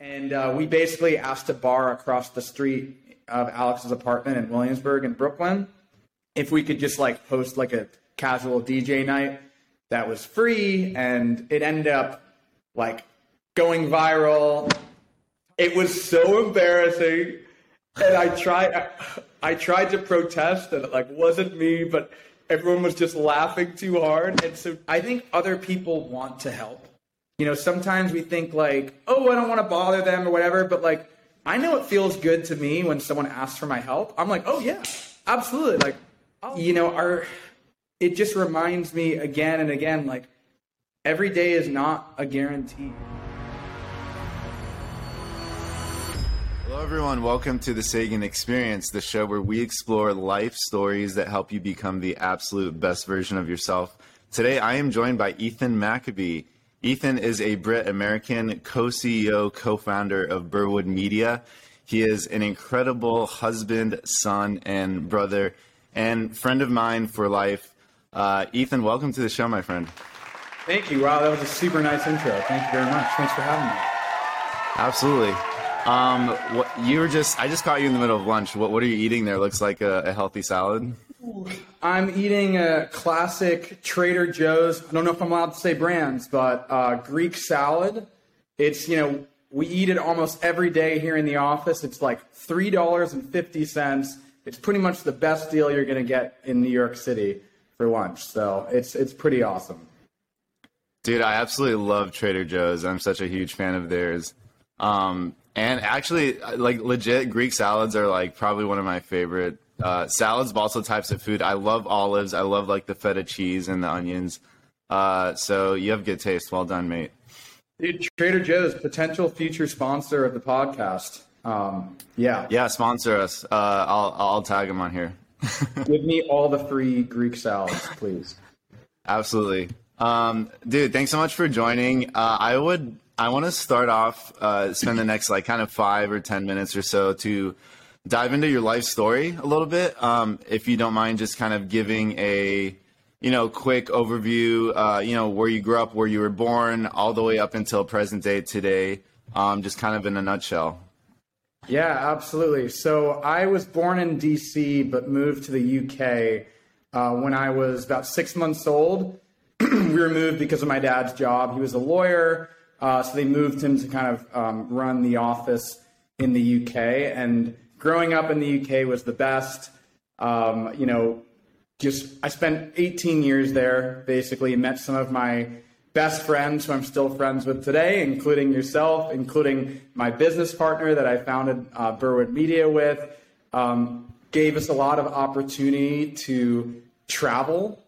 and uh, we basically asked a bar across the street of Alex's apartment in Williamsburg in Brooklyn if we could just like host like a casual DJ night that was free, and it ended up like going viral. It was so embarrassing, and I tried. I tried to protest, and it like wasn't me, but everyone was just laughing too hard. And so I think other people want to help. You know, sometimes we think like, oh, I don't want to bother them or whatever, but like, I know it feels good to me when someone asks for my help. I'm like, oh yeah, absolutely. Like, oh. you know, our it just reminds me again and again, like every day is not a guarantee. Hello, everyone. Welcome to the Sagen Experience, the show where we explore life stories that help you become the absolute best version of yourself. Today, I am joined by Ethan Maccoby. Ethan is a Brit American co CEO, co founder of Burwood Media. He is an incredible husband, son, and brother, and friend of mine for life. Uh, Ethan, welcome to the show, my friend. Thank you. Wow, that was a super nice intro. Thank you very much. Thanks for having me. Absolutely. Um, what you were just, I just caught you in the middle of lunch. What, what are you eating there? Looks like a, a healthy salad. I'm eating a classic Trader Joe's. I don't know if I'm allowed to say brands, but uh, Greek salad. It's, you know, we eat it almost every day here in the office. It's like $3.50. It's pretty much the best deal you're going to get in New York City for lunch. So it's, it's pretty awesome. Dude, I absolutely love Trader Joe's. I'm such a huge fan of theirs. Um, and actually, like legit, Greek salads are like probably one of my favorite uh, salads, but also types of food. I love olives. I love like the feta cheese and the onions. Uh, so you have good taste. Well done, mate. Dude, Trader Joe's potential future sponsor of the podcast. Um, yeah, yeah, sponsor us. Uh, I'll I'll tag him on here. Give me all the free Greek salads, please. Absolutely, um, dude. Thanks so much for joining. Uh, I would I want to start off, uh, spend the next like kind of five or ten minutes or so to dive into your life story a little bit. Um, if you don't mind, just kind of giving a you know quick overview. Uh, you know where you grew up, where you were born, all the way up until present day today. Um, just kind of in a nutshell. Yeah, absolutely. So I was born in DC, but moved to the UK uh, when I was about six months old. we were moved because of my dad's job. He was a lawyer, uh, so they moved him to kind of um, run the office in the UK. And growing up in the UK was the best. Um, you know, just I spent 18 years there. Basically, met some of my best friends who I'm still friends with today, including yourself, including my business partner that I founded uh, Media with. Um, gave us a lot of opportunity to travel,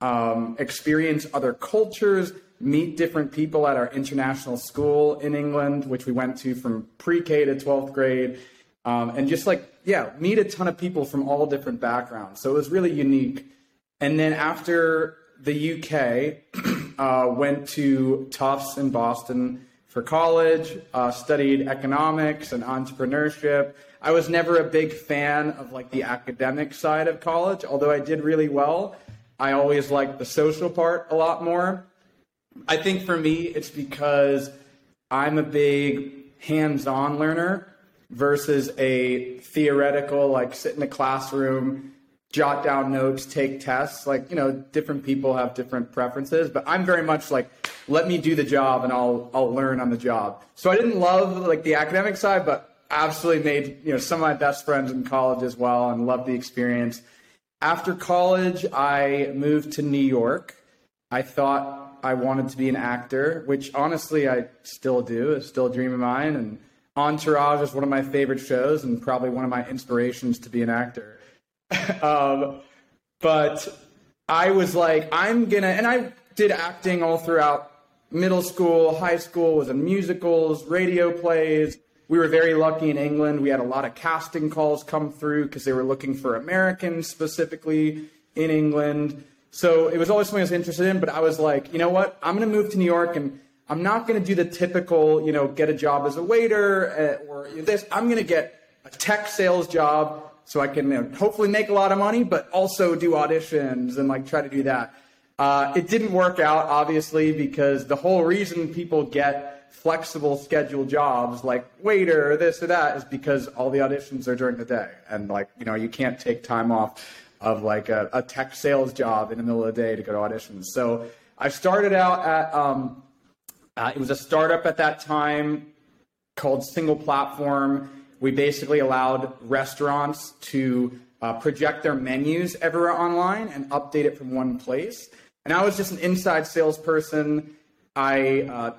um, experience other cultures, meet different people at our international school in England, which we went to from pre K to 12th grade. Um, and just like, yeah, meet a ton of people from all different backgrounds. So it was really unique. And then after the UK, uh, went to Tufts in Boston for college, uh, studied economics and entrepreneurship. I was never a big fan of like the academic side of college, although I did really well. I always liked the social part a lot more. I think for me, it's because I'm a big hands on learner versus a theoretical, like sit in a classroom, jot down notes, take tests. Like, you know, different people have different preferences, but I'm very much like, let me do the job and I'll, I'll learn on the job. So I didn't love like the academic side, but absolutely made, you know, some of my best friends in college as well and loved the experience. After college, I moved to New York. I thought I wanted to be an actor, which honestly I still do. It's still a dream of mine. And Entourage is one of my favorite shows and probably one of my inspirations to be an actor. um, but I was like, I'm gonna, and I did acting all throughout middle school, high school, was in musicals, radio plays. We were very lucky in England. We had a lot of casting calls come through because they were looking for Americans specifically in England. So it was always something I was interested in, but I was like, you know what? I'm going to move to New York and I'm not going to do the typical, you know, get a job as a waiter uh, or this. I'm going to get a tech sales job so I can you know, hopefully make a lot of money, but also do auditions and like try to do that. Uh, it didn't work out, obviously, because the whole reason people get flexible schedule jobs like waiter or this or that is because all the auditions are during the day and like you know you can't take time off of like a, a tech sales job in the middle of the day to go to auditions so i started out at um, uh, it was a startup at that time called Single Platform. We basically allowed restaurants to uh, project their menus everywhere online and update it from one place. And i was just an inside salesperson. I uh,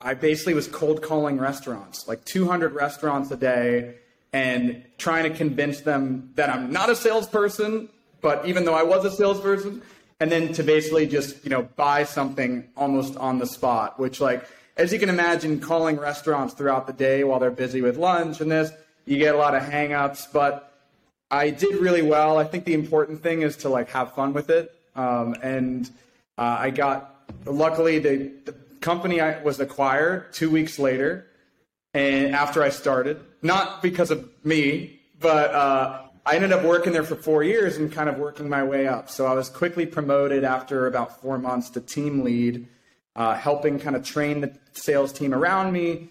I basically was cold calling restaurants, like 200 restaurants a day, and trying to convince them that I'm not a salesperson, but even though I was a salesperson, and then to basically just, you know, buy something almost on the spot, which like, as you can imagine, calling restaurants throughout the day while they're busy with lunch and this, you get a lot of hangups, but I did really well. I think the important thing is to like have fun with it. Um, and uh, I got, luckily, the, the company I was acquired two weeks later, and after I started, not because of me, but uh, I ended up working there for four years and kind of working my way up. So I was quickly promoted after about four months to team lead, uh, helping kind of train the sales team around me.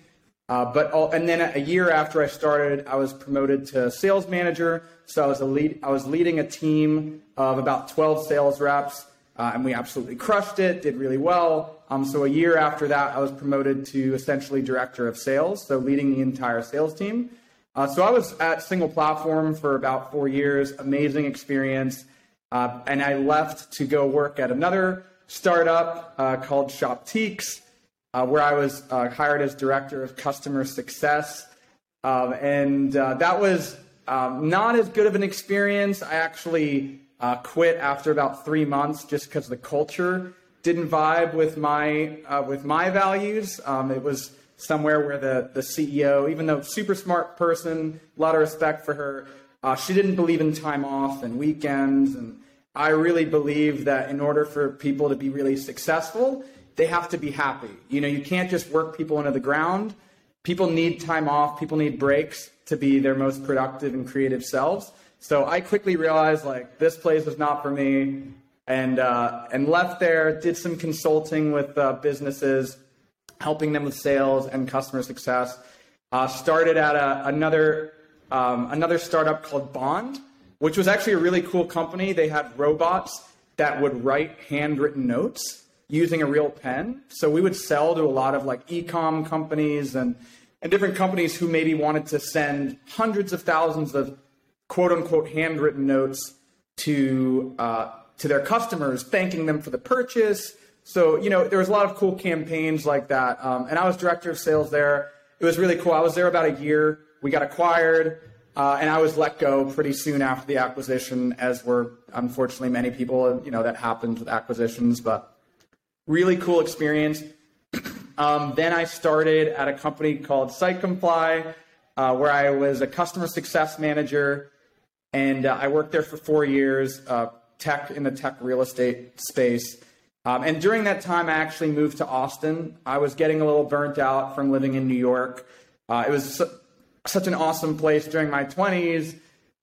Uh, but all, and then a year after I started, I was promoted to sales manager. So I was a lead. I was leading a team of about 12 sales reps, uh, and we absolutely crushed it. Did really well. Um, so a year after that, I was promoted to essentially director of sales, so leading the entire sales team. Uh, so I was at Single Platform for about four years, amazing experience, uh, and I left to go work at another startup uh, called Shoptiques, uh, where I was uh, hired as director of customer success, um, and uh, that was um, not as good of an experience. I actually quit after about three months just because the culture didn't vibe with my with my values. Um, it was somewhere where the the CEO, even though super smart person, a lot of respect for her, uh, she didn't believe in time off and weekends. And I really believe that in order for people to be really successful, they have to be happy. You know, you can't just work people into the ground. People need time off. People need breaks to be their most productive and creative selves. So I quickly realized like this place was not for me and uh, and left there. Did some consulting with uh, businesses, helping them with sales and customer success. Uh, started at a, another um, another startup called Bond, which was actually a really cool company. They had robots that would write handwritten notes using a real pen. So we would sell to a lot of like e-com companies and and different companies who maybe wanted to send hundreds of thousands of quote unquote handwritten notes to uh, to their customers, thanking them for the purchase. So, you know, there was a lot of cool campaigns like that. Um, and I was director of sales there. It was really cool. I was there about a year. We got acquired, uh, and I was let go pretty soon after the acquisition, as were unfortunately many people. You know, that happens with acquisitions, but really cool experience. um, then I started at a company called SiteComply, uh, where I was a customer success manager, and uh, I worked there for four years. Uh, tech in the tech real estate space. Um, and during that time, I actually moved to Austin. I was getting a little burnt out from living in New York. Uh, it was su- such an awesome place during my 20s.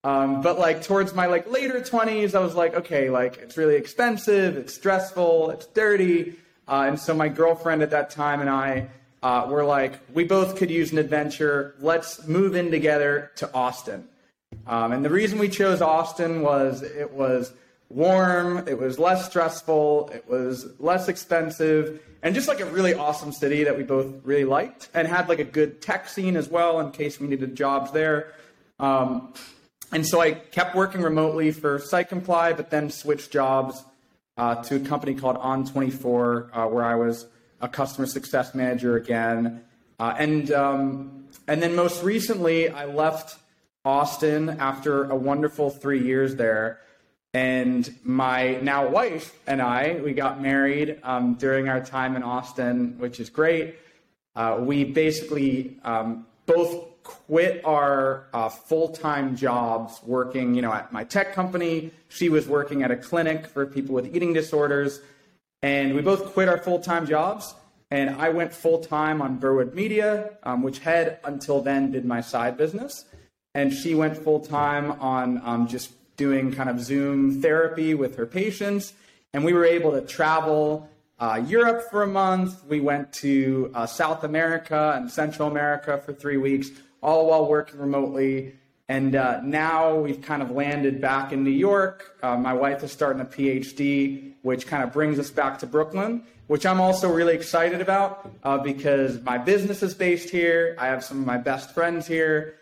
Um, but like towards my like later 20s, I was like, okay, like it's really expensive, it's stressful, it's dirty. Uh, and so my girlfriend at that time and I uh, were like, we both could use an adventure. Let's move in together to Austin. Um, and the reason we chose Austin was it was warm, it was less stressful, it was less expensive, and just like a really awesome city that we both really liked and had like a good tech scene as well in case we needed jobs there. Um, and so I kept working remotely for SiteComply, but then switched jobs uh, to a company called On24, uh, where I was a customer success manager again. Uh, and um, and then most recently, I left Austin after a wonderful three years there and my now wife and I, we got married um, during our time in Austin, which is great. Uh, we basically um, both quit our uh, full-time jobs working, you know, at my tech company. She was working at a clinic for people with eating disorders, and we both quit our full-time jobs. And I went full-time on Burwood Media, um, which had until then been my side business, and she went full-time on um, just doing kind of Zoom therapy with her patients. And we were able to travel uh, Europe for a month. We went to uh, South America and Central America for three weeks, all while working remotely. And uh, now we've kind of landed back in New York. Uh, my wife is starting a PhD, which kind of brings us back to Brooklyn, which I'm also really excited about uh, because my business is based here. I have some of my best friends here.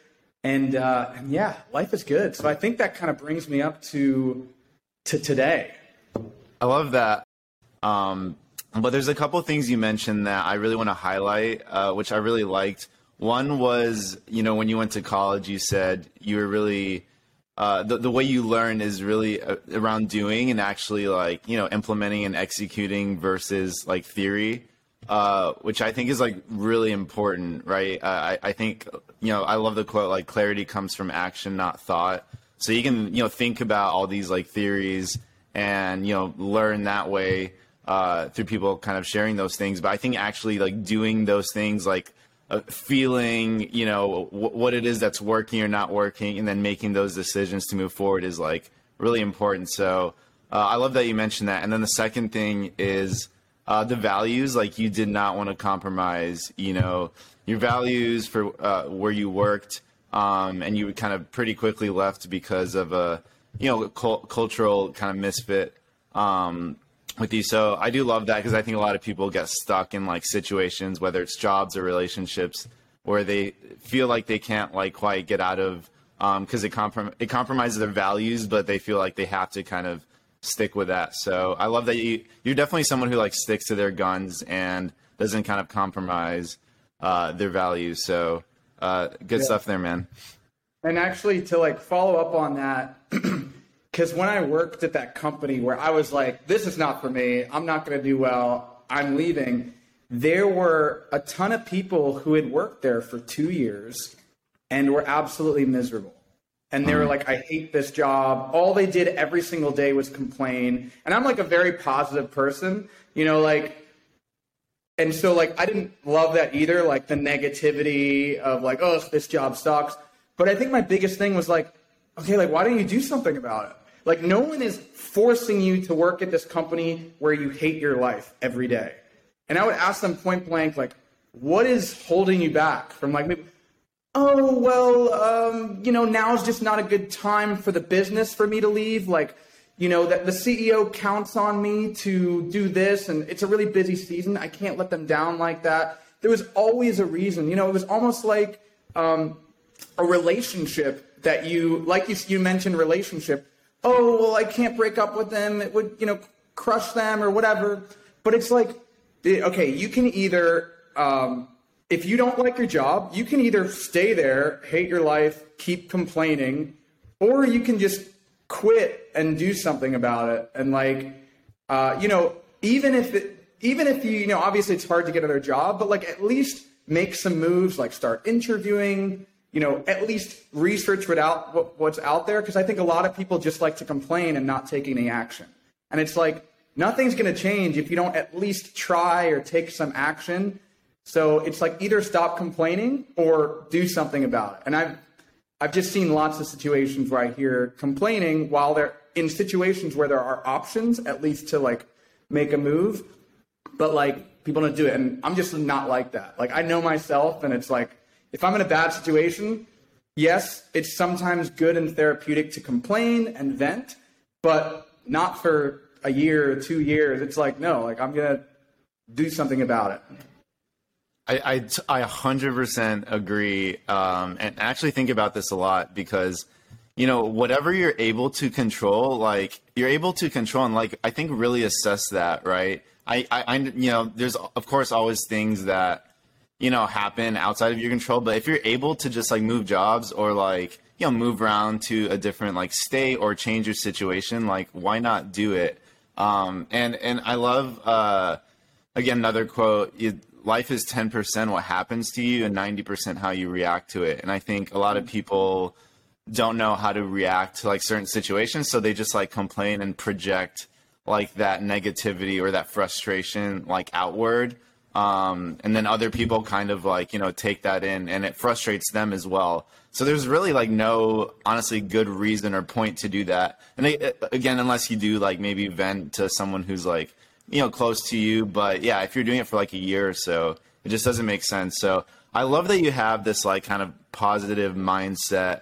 And, uh, and yeah, life is good. So I think that kind of brings me up to to today. I love that. Um, but there's a couple things you mentioned that I really want to highlight, uh, which I really liked. One was, you know, when you went to college, you said you were really uh, the the way you learn is really uh, around doing and actually like you know implementing and executing versus like theory, uh, which I think is like really important, right? Uh, I I think you know I love the quote like clarity comes from action, not thought. So you can you know think about all these like theories and you know learn that way uh, through people kind of sharing those things. But I think actually like doing those things like uh, feeling, you know, w- what it is that's working or not working, and then making those decisions to move forward is like really important. So uh, I love that you mentioned that. And then the second thing is uh, the values. Like you did not want to compromise, you know, your values for uh, where you worked, um, and you kind of pretty quickly left because of a, you know, cult- cultural kind of misfit. Um, with you. So I do love that because I think a lot of people get stuck in like situations, whether it's jobs or relationships, where they feel like they can't like quite get out of because um, it, comprom- it compromises their values, but they feel like they have to kind of stick with that. So I love that you you're definitely someone who like sticks to their guns and doesn't kind of compromise uh, their values. So uh, good yeah. stuff there, man. And actually, to like follow up on that. Because when I worked at that company where I was like, this is not for me, I'm not going to do well, I'm leaving, there were a ton of people who had worked there for two years and were absolutely miserable. And they were mm. like, I hate this job. All they did every single day was complain. And I'm like a very positive person, you know, like, and so like I didn't love that either, like the negativity of like, oh, this job sucks. But I think my biggest thing was like, okay, like why don't you do something about it? Like, no one is forcing you to work at this company where you hate your life every day. And I would ask them point blank, like, what is holding you back from like, maybe, oh, well, um, you know, now's just not a good time for the business for me to leave. Like, you know, that the CEO counts on me to do this, and it's a really busy season. I can't let them down like that. There was always a reason. You know, it was almost like um, a relationship that you, like you, you mentioned, relationship oh, well, I can't break up with them. It would, you know, crush them or whatever. But it's like, okay, you can either, um, if you don't like your job, you can either stay there, hate your life, keep complaining, or you can just quit and do something about it. And like, uh, you know, even if it, even if you, you know, obviously it's hard to get another job, but like at least make some moves, like start interviewing, you know, at least research what out, what's out there because I think a lot of people just like to complain and not take any action. And it's like nothing's going to change if you don't at least try or take some action. So it's like either stop complaining or do something about it. And I've I've just seen lots of situations where I hear complaining while they're in situations where there are options at least to like make a move, but like people don't do it. And I'm just not like that. Like I know myself and it's like if I'm in a bad situation, yes, it's sometimes good and therapeutic to complain and vent, but not for a year or two years. It's like, no, like I'm to do something about it. I, I, I 100% agree. Um, and actually think about this a lot because, you know, whatever you're able to control, like you're able to control and like, I think really assess that, right? I, I, I you know, there's of course always things that, you know, happen outside of your control. But if you're able to just like move jobs or like, you know, move around to a different like state or change your situation, like why not do it? Um, and, and I love, uh, again, another quote, you, life is 10% what happens to you and 90% how you react to it. And I think a lot of mm-hmm. people don't know how to react to like certain situations. So they just like complain and project like that negativity or that frustration like outward um, and then other people kind of like you know take that in and it frustrates them as well so there's really like no honestly good reason or point to do that and they, again unless you do like maybe vent to someone who's like you know close to you. But yeah, if you're doing it for like a year or so, it just doesn't make sense. So I love that you have this like kind of positive mindset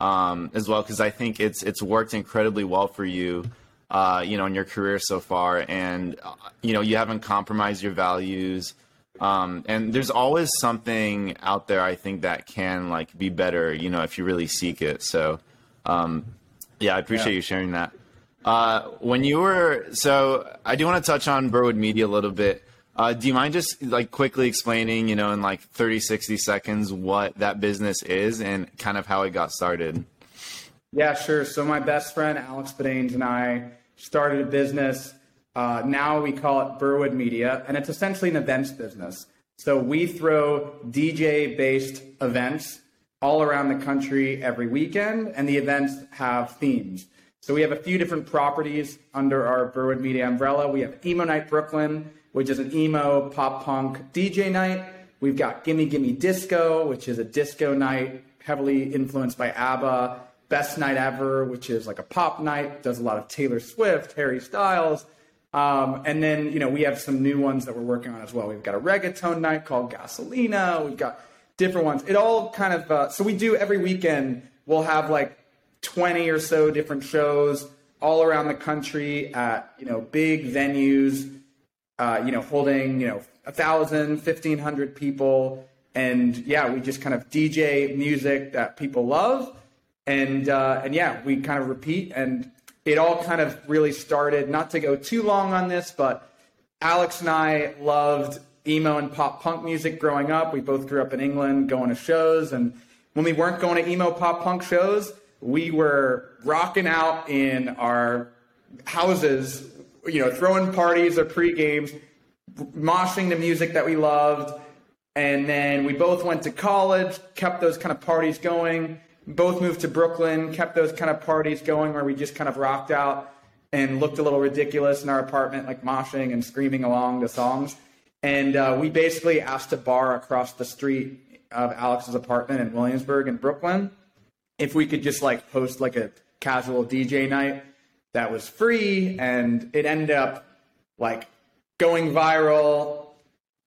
um, as well because I think it's it's worked incredibly well for you. Uh, you know, in your career so far, and uh, you know, you haven't compromised your values. Um, and there's always something out there I think that can like be better, you know, if you really seek it. So, um, yeah, I appreciate yeah. you sharing that. Uh, when you were, so I do want to touch on Burwood Media a little bit. Uh, do you mind just like quickly explaining, you know, in like 30, 60 seconds what that business is and kind of how it got started? Yeah, sure. So my best friend Alex Bedanes and I started a business. Uh, now we call it Burwood Media, and it's essentially an events business. So we throw DJ based events all around the country every weekend, and the events have themes. So we have a few different properties under our Burwood Media umbrella. We have Emo Night Brooklyn, which is an emo pop punk DJ night. We've got Gimme Gimme Disco, which is a disco night heavily influenced by ABBA. Best Night Ever, which is like a pop night, does a lot of Taylor Swift, Harry Styles. Um, and then, you know, we have some new ones that we're working on as well. We've got a reggaeton night called Gasolina. We've got different ones. It all kind of, uh, so we do every weekend, we'll have like 20 or so different shows all around the country at, you know, big venues, uh, you know, holding, you know, a thousand, fifteen hundred people. And yeah, we just kind of DJ music that people love. And, uh, and yeah, we kind of repeat and it all kind of really started, not to go too long on this, but Alex and I loved emo and pop punk music growing up. We both grew up in England going to shows. And when we weren't going to emo pop punk shows, we were rocking out in our houses, you know, throwing parties or pre games, moshing the music that we loved. And then we both went to college, kept those kind of parties going both moved to Brooklyn, kept those kind of parties going where we just kind of rocked out and looked a little ridiculous in our apartment, like moshing and screaming along the songs. And uh, we basically asked a bar across the street of Alex's apartment in Williamsburg in Brooklyn if we could just like host like a casual DJ night that was free. And it ended up like going viral.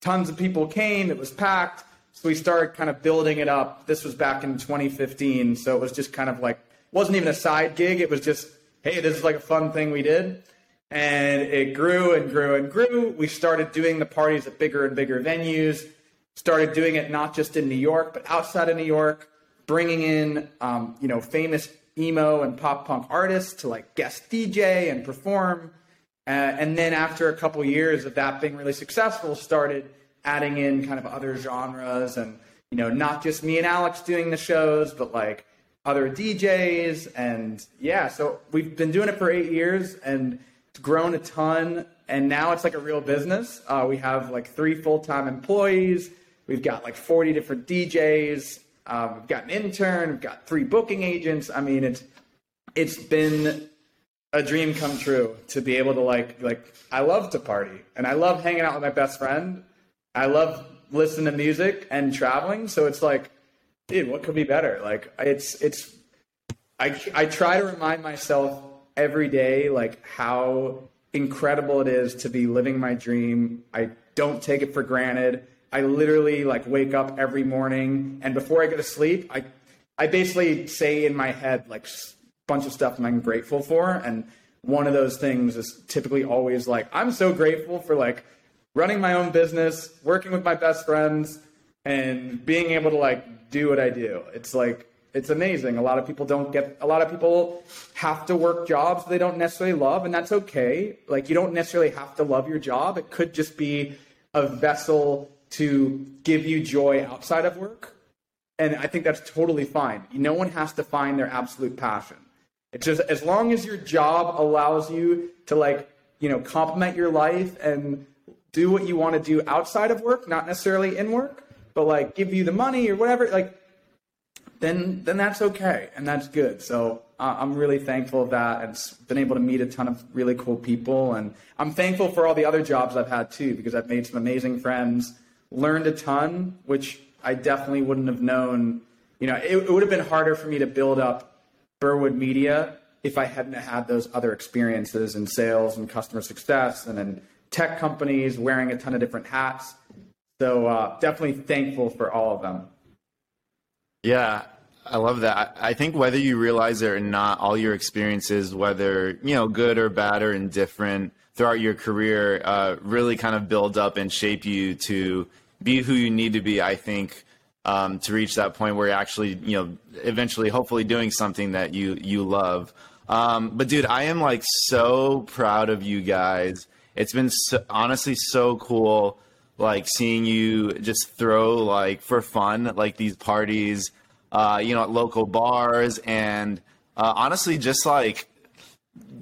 Tons of people came, it was packed so we started kind of building it up. This was back in 2015, so it was just kind of like wasn't even a side gig. It was just, hey, this is like a fun thing we did. And it grew and grew and grew. We started doing the parties at bigger and bigger venues. Started doing it not just in New York, but outside of New York, bringing in um, you know famous emo and pop punk artists to like guest DJ and perform. Uh, and then after a couple years of that being really successful, started adding in kind of other genres and you know not just me and Alex doing the shows, but like other DJs and yeah. So we've been doing it for eight years and it's grown a ton. And now it's like a real business. Uh, we have like three full time employees. We've got like 40 different DJs. Uh, we've got an intern. We've got three booking agents. I mean, it's it's been a dream come true to be able to like like I love to party and I love hanging out with my best friend I love listening to music and traveling, so it's like, dude, what could be better? Like it's it's I I try to remind myself every day like how incredible it is to be living my dream. I don't take it for granted. I literally like wake up every morning and before I go to sleep, I I basically say in my head like a bunch of stuff that I'm grateful for and one of those things is typically always like I'm so grateful for like running my own business, working with my best friends, and being able to like do what I do. It's like it's amazing. A lot of people don't get a lot of people have to work jobs they don't necessarily love, and that's okay. Like you don't necessarily have to love your job. It could just be a vessel to give you joy outside of work. And I think that's totally fine. No one has to find their absolute passion. It's just as long as your job allows you to like, you know, complement your life and do what you want to do outside of work, not necessarily in work, but like give you the money or whatever, like then then that's okay and that's good. So uh, I'm really thankful of that and been able to meet a ton of really cool people and I'm thankful for all the other jobs I've had too because I've made some amazing friends, learned a ton, which I definitely wouldn't have known. You know, it, it would have been harder for me to build up Burwood Media if I hadn't had those other experiences in sales and customer success and in tech companies, wearing a ton of different hats. So uh, definitely thankful for all of them. Yeah, I love that. I think whether you realize it or not, all your experiences, whether you know good or bad or indifferent, throughout your career, uh, really kind of build up and shape you to be who you need to be. I think um, to reach that point where you're actually, you know, eventually, hopefully, doing something that you you love. Um, but dude, I am like so proud of you guys. It's been so, honestly so cool, like seeing you just throw like for fun, like these parties, uh, you know, at local bars, and uh, honestly, just like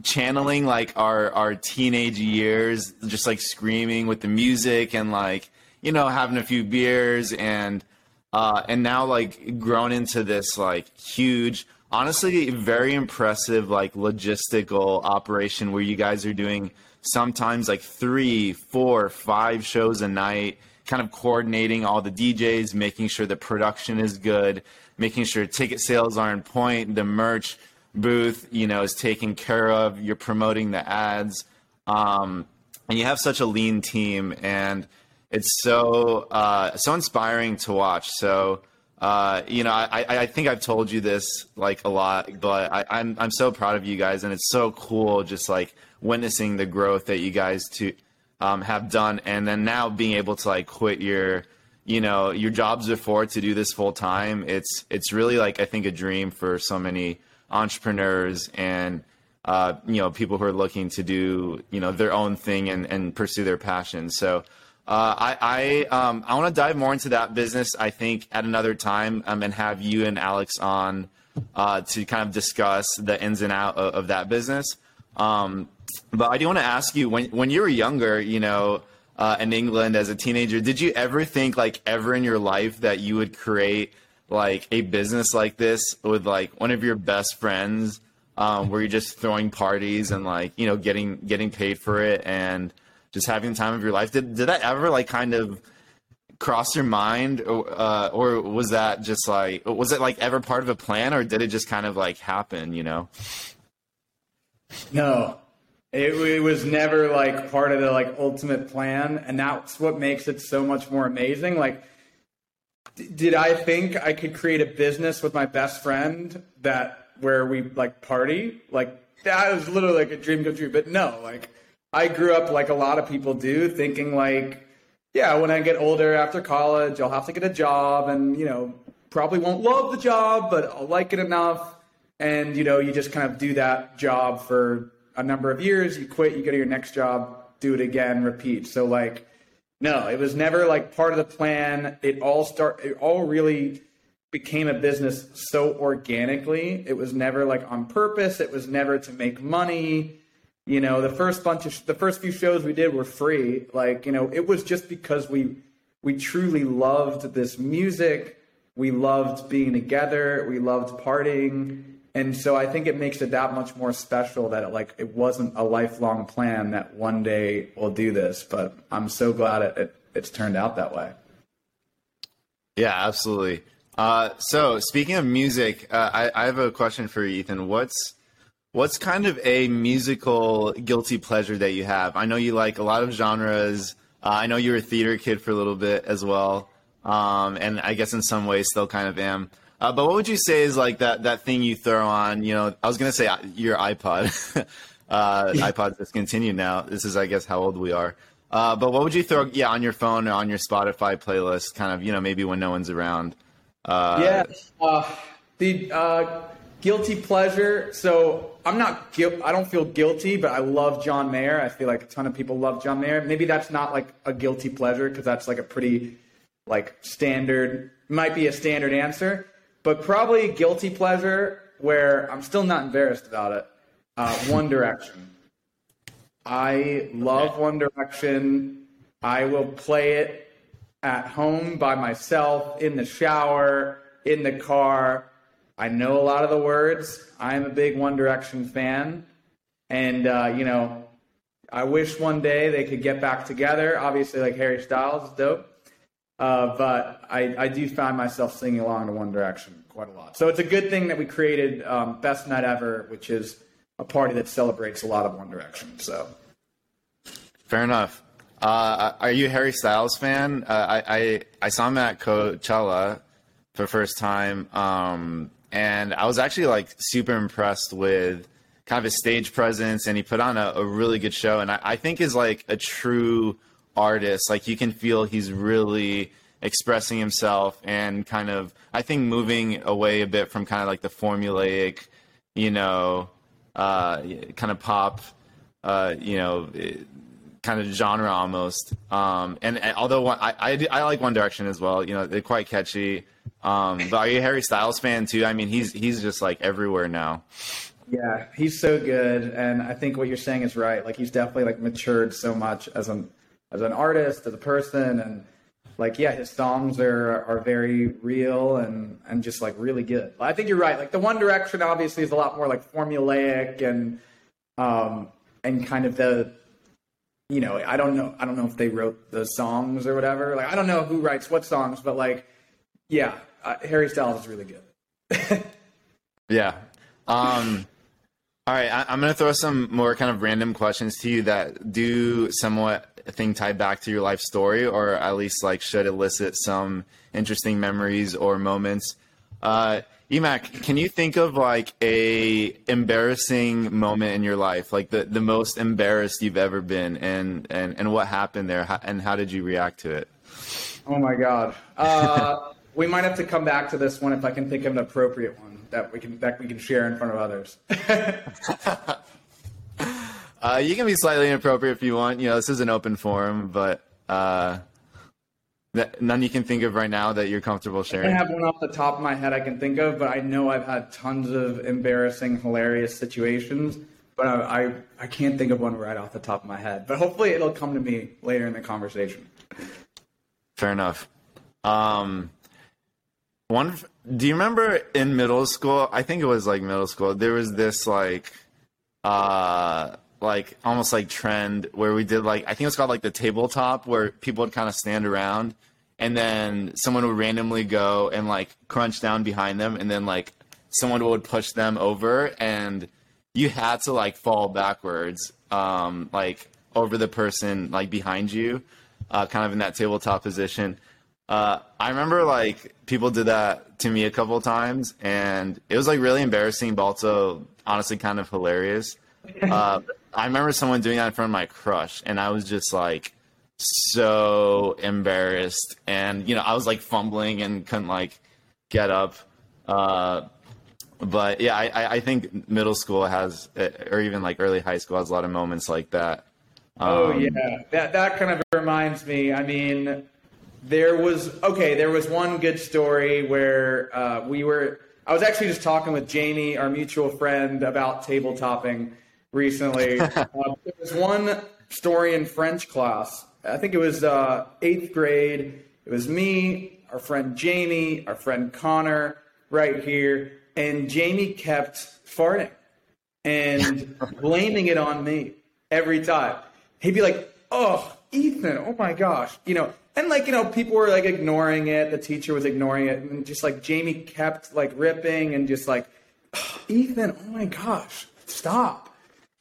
channeling like our our teenage years, just like screaming with the music and like you know having a few beers and uh, and now like grown into this like huge honestly very impressive like logistical operation where you guys are doing sometimes like three four five shows a night kind of coordinating all the djs making sure the production is good making sure ticket sales are in point the merch booth you know is taken care of you're promoting the ads. Um, and you have such a lean team and it's so uh, so inspiring to watch so uh, you know, I, I think I've told you this like a lot, but I, I'm I'm so proud of you guys, and it's so cool just like witnessing the growth that you guys to um, have done, and then now being able to like quit your you know your jobs before to do this full time. It's it's really like I think a dream for so many entrepreneurs and uh, you know people who are looking to do you know their own thing and, and pursue their passion. So uh, I I, um, I want to dive more into that business. I think at another time, um, and have you and Alex on uh, to kind of discuss the ins and out of, of that business. Um, but I do want to ask you when when you were younger, you know, uh, in England as a teenager, did you ever think like ever in your life that you would create like a business like this with like one of your best friends, um, where you're just throwing parties and like you know getting getting paid for it and just having the time of your life. Did did that ever like kind of cross your mind, or, uh, or was that just like was it like ever part of a plan, or did it just kind of like happen? You know? No, it, it was never like part of the like ultimate plan, and that's what makes it so much more amazing. Like did I think I could create a business with my best friend that where we like party? Like that was literally like a dream come true. But no, like I grew up like a lot of people do, thinking like, yeah, when I get older after college, I'll have to get a job and, you know, probably won't love the job, but I'll like it enough. And, you know, you just kind of do that job for a number of years, you quit, you go to your next job, do it again, repeat. So like, no, it was never like part of the plan. It all start, it all really became a business so organically. It was never like on purpose. It was never to make money you know, the first bunch of the first few shows we did were free. Like, you know, it was just because we we truly loved this music. We loved being together. We loved partying. And so I think it makes it that much more special that it, like it wasn't a lifelong plan that one day we'll do this. But I'm so glad it, it it's turned out that way. Yeah, absolutely. Uh, so speaking of music, uh, I, I have a question for you, Ethan. What's What's kind of a musical guilty pleasure that you have? I know you like a lot of genres. Uh, I know you were a theater kid for a little bit as well, um, and I guess in some ways still kind of am. Uh, but what would you say is like that that thing you throw on? You know, I was gonna say uh, your iPod. uh, iPod's discontinued now. This is, I guess, how old we are. Uh, but what would you throw? Yeah, on your phone or on your Spotify playlist, kind of. You know, maybe when no one's around. Uh, yeah. Uh, the guilty pleasure. So I'm not guilt. I don't feel guilty, but I love John Mayer. I feel like a ton of people love John Mayer. Maybe that's not like a guilty pleasure because that's like a pretty like standard. Might be a standard answer, but probably guilty pleasure where I'm still not embarrassed about it. Uh, One Direction. I love One Direction. I will play it at home by myself, in the shower, in the car. I know a lot of the words. I'm a big One Direction fan. And, uh, you know, I wish one day they could get back together. Obviously, like Harry Styles is dope. Uh, but I, I do find myself singing along to One Direction quite a lot. So it's a good thing that we created um, Best Night Ever, which is a party that celebrates a lot of One Direction. So Fair enough. Uh, are you a Harry Styles fan? Uh, I, I, I saw him at Coachella for the first time, um, and I was actually like super impressed with kind of his stage presence, and he put on a, a really good show. And I, I think is like a true artist. Like you can feel he's really expressing himself and kind of I think moving away a bit from kind of like the formulaic, you know, uh, kind of pop, uh, you know, kind of genre almost. Um, and, and, although I, I, I like One Direction as well, you know, they're quite catchy. Um, but are you a Harry Styles fan too? I mean, he's he's just like everywhere now. Yeah, he's so good, and I think what you're saying is right. Like he's definitely like matured so much as an as an artist, as a person, and like yeah, his songs are are very real and and just like really good. I think you're right. Like the One Direction obviously is a lot more like formulaic and um and kind of the you know I don't know I don't know if they wrote the songs or whatever. Like I don't know who writes what songs, but like yeah, uh, Harry Styles is really good. yeah. Um all right, I, am going to throw some more kind of random questions to you that do somewhat thing tied back to your life story, or at least like should elicit some interesting memories or moments. Uh, Emac, can you think of like a embarrassing moment in your life, like the, the most embarrassed you've ever been, and, and, and what happened there, and how did you react to it? Oh my God, uh, we might have to come back to this one if I can think of an appropriate one that we can that we can share in front of others. Uh, you can be slightly inappropriate if you want. You know, this is an open forum, but uh, none you can think of right now that you're comfortable sharing. I have one off the top of my head I can think of, but I know I've had tons of embarrassing, hilarious situations. But I, I, I can't think of one right off the top of my head. But hopefully, it'll come to me later in the conversation. Fair enough. Um, one. Do you remember in middle school? I think it was like middle school. There was this like uh like almost like trend where we did like I think it was called like the tabletop where people would kind of stand around and then someone would randomly go and like crunch down behind them and then like someone would push them over and you had to like fall backwards um like over the person like behind you uh, kind of in that tabletop position uh, I remember like people did that to me a couple times, and it was like really embarrassing, but also honestly kind of hilarious. Uh, I remember someone doing that in front of my crush, and I was just like so embarrassed, and you know I was like fumbling and couldn't like get up. Uh, but yeah, I, I think middle school has, or even like early high school has a lot of moments like that. Oh, um, oh yeah, that that kind of reminds me. I mean, there was okay. There was one good story where uh, we were. I was actually just talking with Jamie, our mutual friend, about tabletopping recently. uh, there was one story in French class. I think it was uh, eighth grade. It was me, our friend Jamie, our friend Connor, right here, and Jamie kept farting and blaming it on me every time. He'd be like, "Oh, Ethan, oh my gosh," you know and like you know people were like ignoring it. The teacher was ignoring it. And just like jamie kept like ripping and just like ethan oh my gosh stop.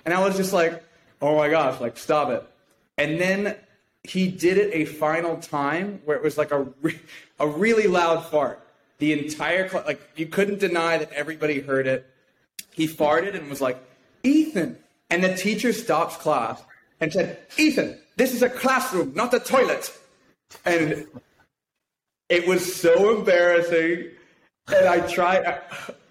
And i was just like oh my gosh like stop it. And then he did it a final time where it was like a, re- a really loud fart. The entire class like you couldn't deny that everybody heard it. He farted and was like ethan. And the teacher stops class and said ethan this is a classroom not a toilet and it was so embarrassing. And I tried,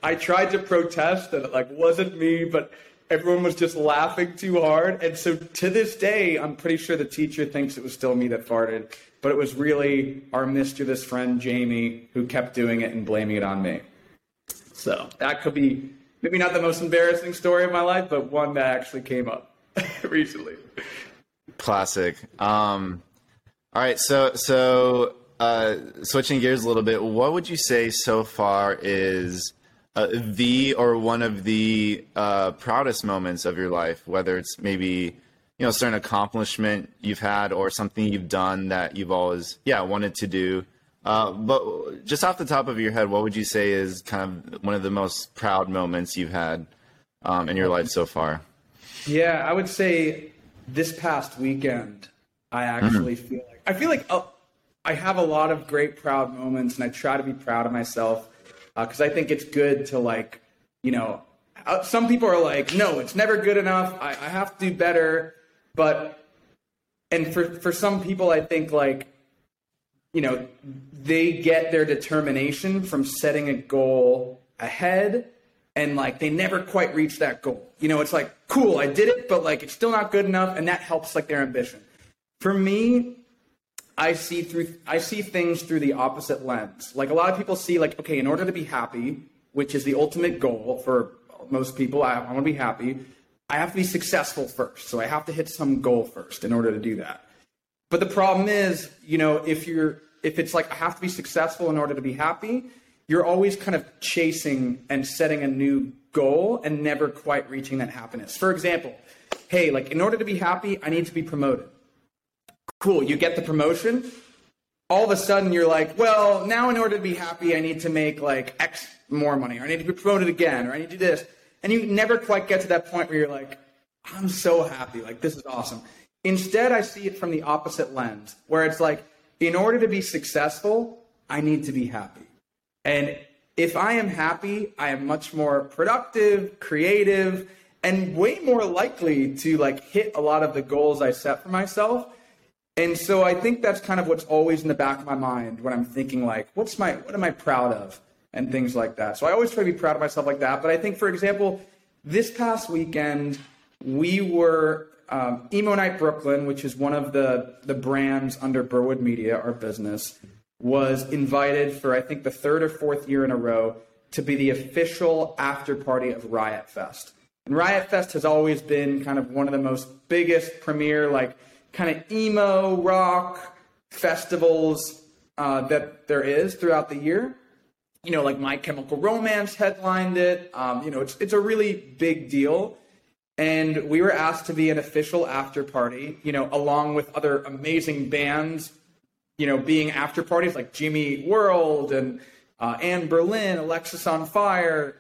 I, tried to protest, and it like wasn't me, but everyone was just laughing too hard. And so to this day, I'm pretty sure the teacher thinks it was still me that farted, but it was really our mischievous friend Jamie who kept doing it and blaming it on me. So that could be maybe not the most embarrassing story of my life, but one that actually came up recently. Classic. Um, all right, so so uh, switching gears a little bit, what would you say so far is uh, the or one of the uh, proudest moments of your life? Whether it's maybe you know a certain accomplishment you've had or something you've done that you've always yeah wanted to do. Uh, but just off the top of your head, what would you say is kind of one of the most proud moments you've had um, in your life so far? Yeah, I would say this past weekend, I actually mm-hmm. feel I feel like uh, I have a lot of great proud moments, and I try to be proud of myself because uh, I think it's good to like, you know, uh, some people are like, no, it's never good enough. I, I have to do better, but and for for some people, I think like, you know, they get their determination from setting a goal ahead and like they never quite reach that goal. You know, it's like, cool, I did it, but like it's still not good enough, and that helps like their ambition. For me, I see through I see things through the opposite lens. Like a lot of people see like, okay, in order to be happy, which is the ultimate goal for most people, I, I want to be happy. I have to be successful first. So I have to hit some goal first in order to do that. But the problem is, you know, if you're if it's like I have to be successful in order to be happy, you're always kind of chasing and setting a new goal and never quite reaching that happiness. For example, hey, like in order to be happy, I need to be promoted. Cool, you get the promotion. All of a sudden, you're like, well, now in order to be happy, I need to make like X more money, or I need to be promoted again, or I need to do this. And you never quite get to that point where you're like, I'm so happy, like this is awesome. Instead, I see it from the opposite lens, where it's like, in order to be successful, I need to be happy. And if I am happy, I am much more productive, creative, and way more likely to like hit a lot of the goals I set for myself. And so I think that's kind of what's always in the back of my mind when I'm thinking like, what's my what am I proud of? And things like that. So I always try to be proud of myself like that. But I think, for example, this past weekend, we were um, Emo Night Brooklyn, which is one of the the brands under Burwood Media, our business was invited for I think the third or fourth year in a row to be the official after party of Riot Fest. And Riot Fest has always been kind of one of the most biggest premier like kind of emo rock festivals uh, that there is throughout the year. You know, like My Chemical Romance headlined it. Um, you know, it's it's a really big deal. And we were asked to be an official after party, you know, along with other amazing bands you know, being after parties like Jimmy World and uh, Anberlin, Alexisonfire.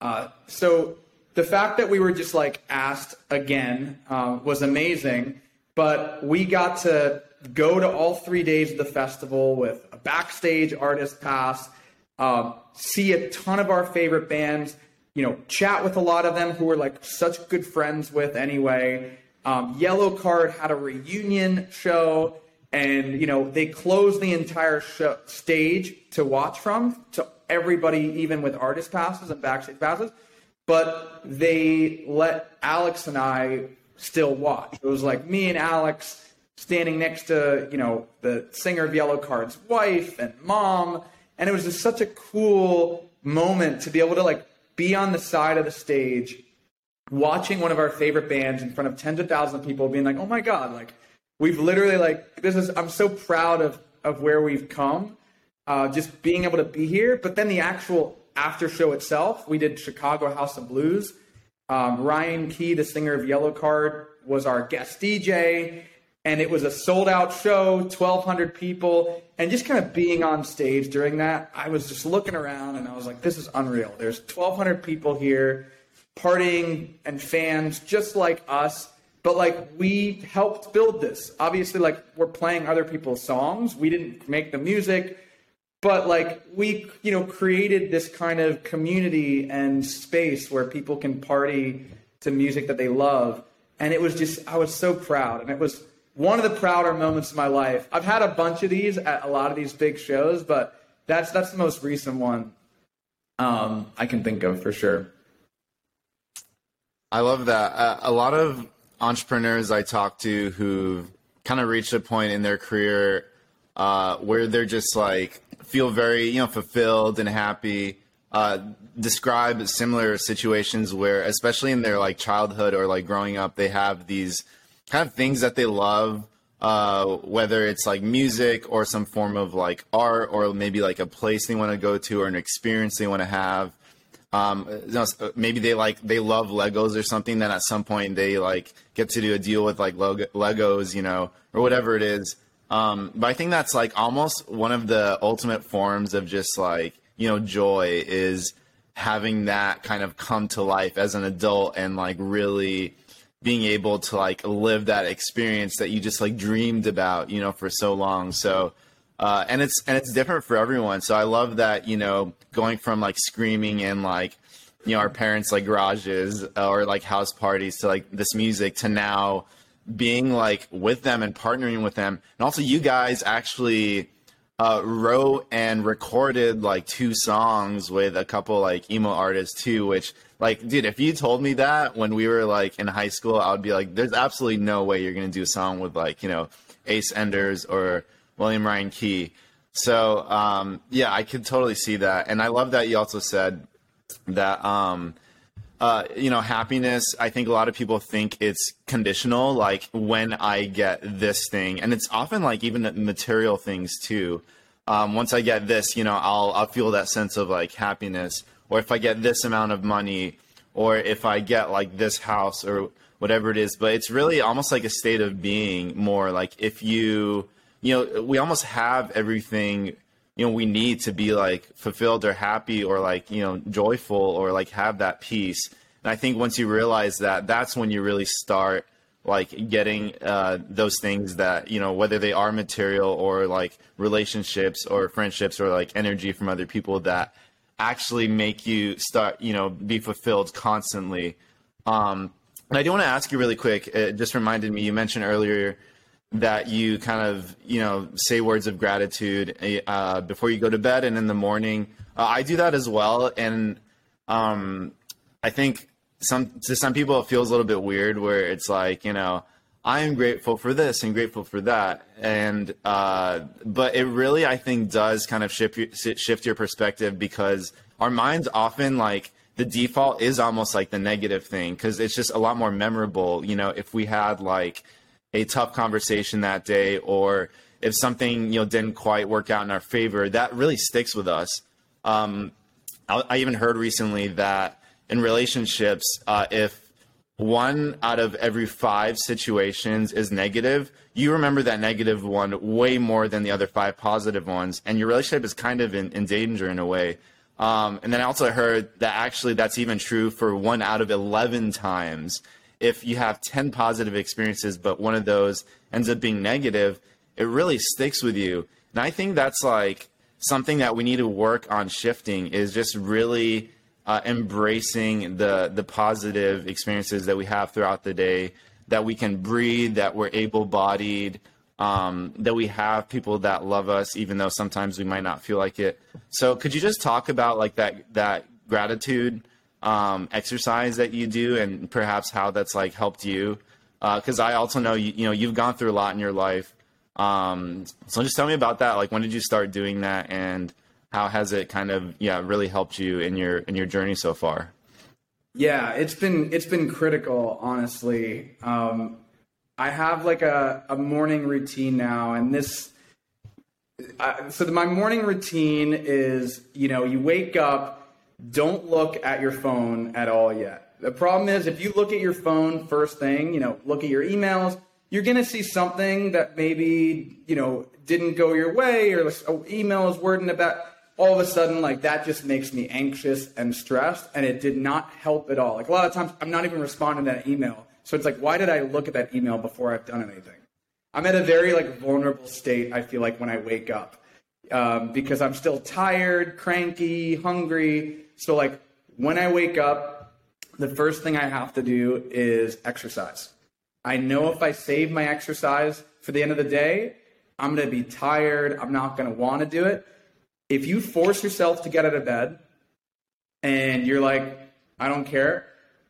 Uh, so the fact that we were just like asked again uh, was amazing. But we got to go to all three days of the festival with a backstage artist pass, um, see a ton of our favorite bands, you know, chat with a lot of them who we're like such good friends with anyway. Um, Yellowcard had a reunion show and you know they closed the entire show, stage to watch from to everybody, even with artist passes and backstage passes. But they let Alex and I still watch. It was like me and Alex standing next to you know the singer of Yellowcard's wife and mom, and it was just such a cool moment to be able to like be on the side of the stage watching one of our favorite bands in front of tens of thousands of people being like oh my god like we've literally like this is i'm so proud of of where we've come uh, just being able to be here but then the actual after show itself we did chicago house of blues um, ryan key the singer of yellowcard was our guest dj and it was a sold out show 1200 people and just kind of being on stage during that i was just looking around and i was like this is unreal there's 1200 people here partying and fans just like us but like we helped build this. Obviously, like we're playing other people's songs. We didn't make the music, but like we, you know, created this kind of community and space where people can party to music that they love. And it was just, I was so proud. And it was one of the prouder moments of my life. I've had a bunch of these at a lot of these big shows, but that's that's the most recent one um, I can think of for sure. I love that. Uh, a lot of entrepreneurs I talk to who've kind of reached a point in their career uh, where they're just like feel very you know fulfilled and happy. Uh, describe similar situations where, especially in their like childhood or like growing up, they have these kind of things that they love. Uh, whether it's like music or some form of like art or maybe like a place they want to go to or an experience they want to have um, you know, maybe they like they love Legos or something. Then at some point they like get to do a deal with like Legos, you know, or whatever it is. Um, but I think that's like almost one of the ultimate forms of just like you know joy is having that kind of come to life as an adult and like really being able to like live that experience that you just like dreamed about, you know, for so long. So, uh, and it's and it's different for everyone. So I love that you know going from like screaming in like you know our parents like garages or like house parties to like this music to now being like with them and partnering with them, and also you guys actually uh, wrote and recorded like two songs with a couple like emo artists too, which like, dude, if you told me that when we were like in high school, I would be like, there's absolutely no way you're gonna do a song with like, you know, Ace Enders or William Ryan Key. So um, yeah, I could totally see that, and I love that you also said that um, uh, you know happiness. I think a lot of people think it's conditional, like when I get this thing, and it's often like even material things too. Um, once I get this, you know, I'll I'll feel that sense of like happiness, or if I get this amount of money, or if I get like this house or whatever it is. But it's really almost like a state of being more like if you you know, we almost have everything you know we need to be like fulfilled or happy or like you know joyful or like have that peace. And i think once you realize that that's when you really start like getting uh, those things that you know whether they are material or like relationships or friendships or like energy from other people that actually make you start you know be fulfilled constantly. Um and i do want to ask you really quick it just reminded me you mentioned earlier that you kind of you know say words of gratitude uh, before you go to bed and in the morning. Uh, I do that as well, and um, I think some to some people it feels a little bit weird where it's like you know I am grateful for this and grateful for that, and uh, but it really I think does kind of shift shift your perspective because our minds often like the default is almost like the negative thing because it's just a lot more memorable. You know, if we had like a tough conversation that day or if something you know didn't quite work out in our favor, that really sticks with us. Um, I, I, even heard recently that in relationships, uh, if one out of every five situations is negative, you remember that negative one way more than the other five positive ones, and your relationship is kind of in, in danger in a way. Um, and then I also heard that actually that's even true for one out of 11 times if you have 10 positive experiences, but one of those ends up being negative, it really sticks with you. And I think that's like something that we need to work on shifting is just really uh, embracing the the positive experiences that we have throughout the day, that we can breathe, that we're able bodied, um, that we have people that love us, even though sometimes we might not feel like it. So could you just talk about like that that gratitude um, exercise that you do and perhaps how that's like helped you. Because uh, i also know you, you know you've gone through a lot in your life. Um, so just tell me about that. Like when did you start doing that and how has it kind of yeah really helped you in your in your journey so far? Yeah it's been it's been critical honestly. Um, i have like a, a morning routine now and this uh, so my morning routine is you know you wake up don't look at your phone at all yet. The problem is if you look at your phone first thing, you know, look at your emails, you're going to see something that maybe, you know, didn't go your way or an email is wording about all of a sudden like that just makes me anxious and stressed and it did not help at all. Like a lot of times I'm not even responding to that email. So it's like why did I look at that email before I've done anything? I'm at a very like vulnerable state I feel like when I wake up. Um, because I'm still tired, cranky, hungry, so, like, when I wake up, the first thing I have to do is exercise. I know if I save my exercise for the end of the day, I'm going to be tired. I'm not going to want to do it. If you force yourself to get out of bed and you're like, I don't care,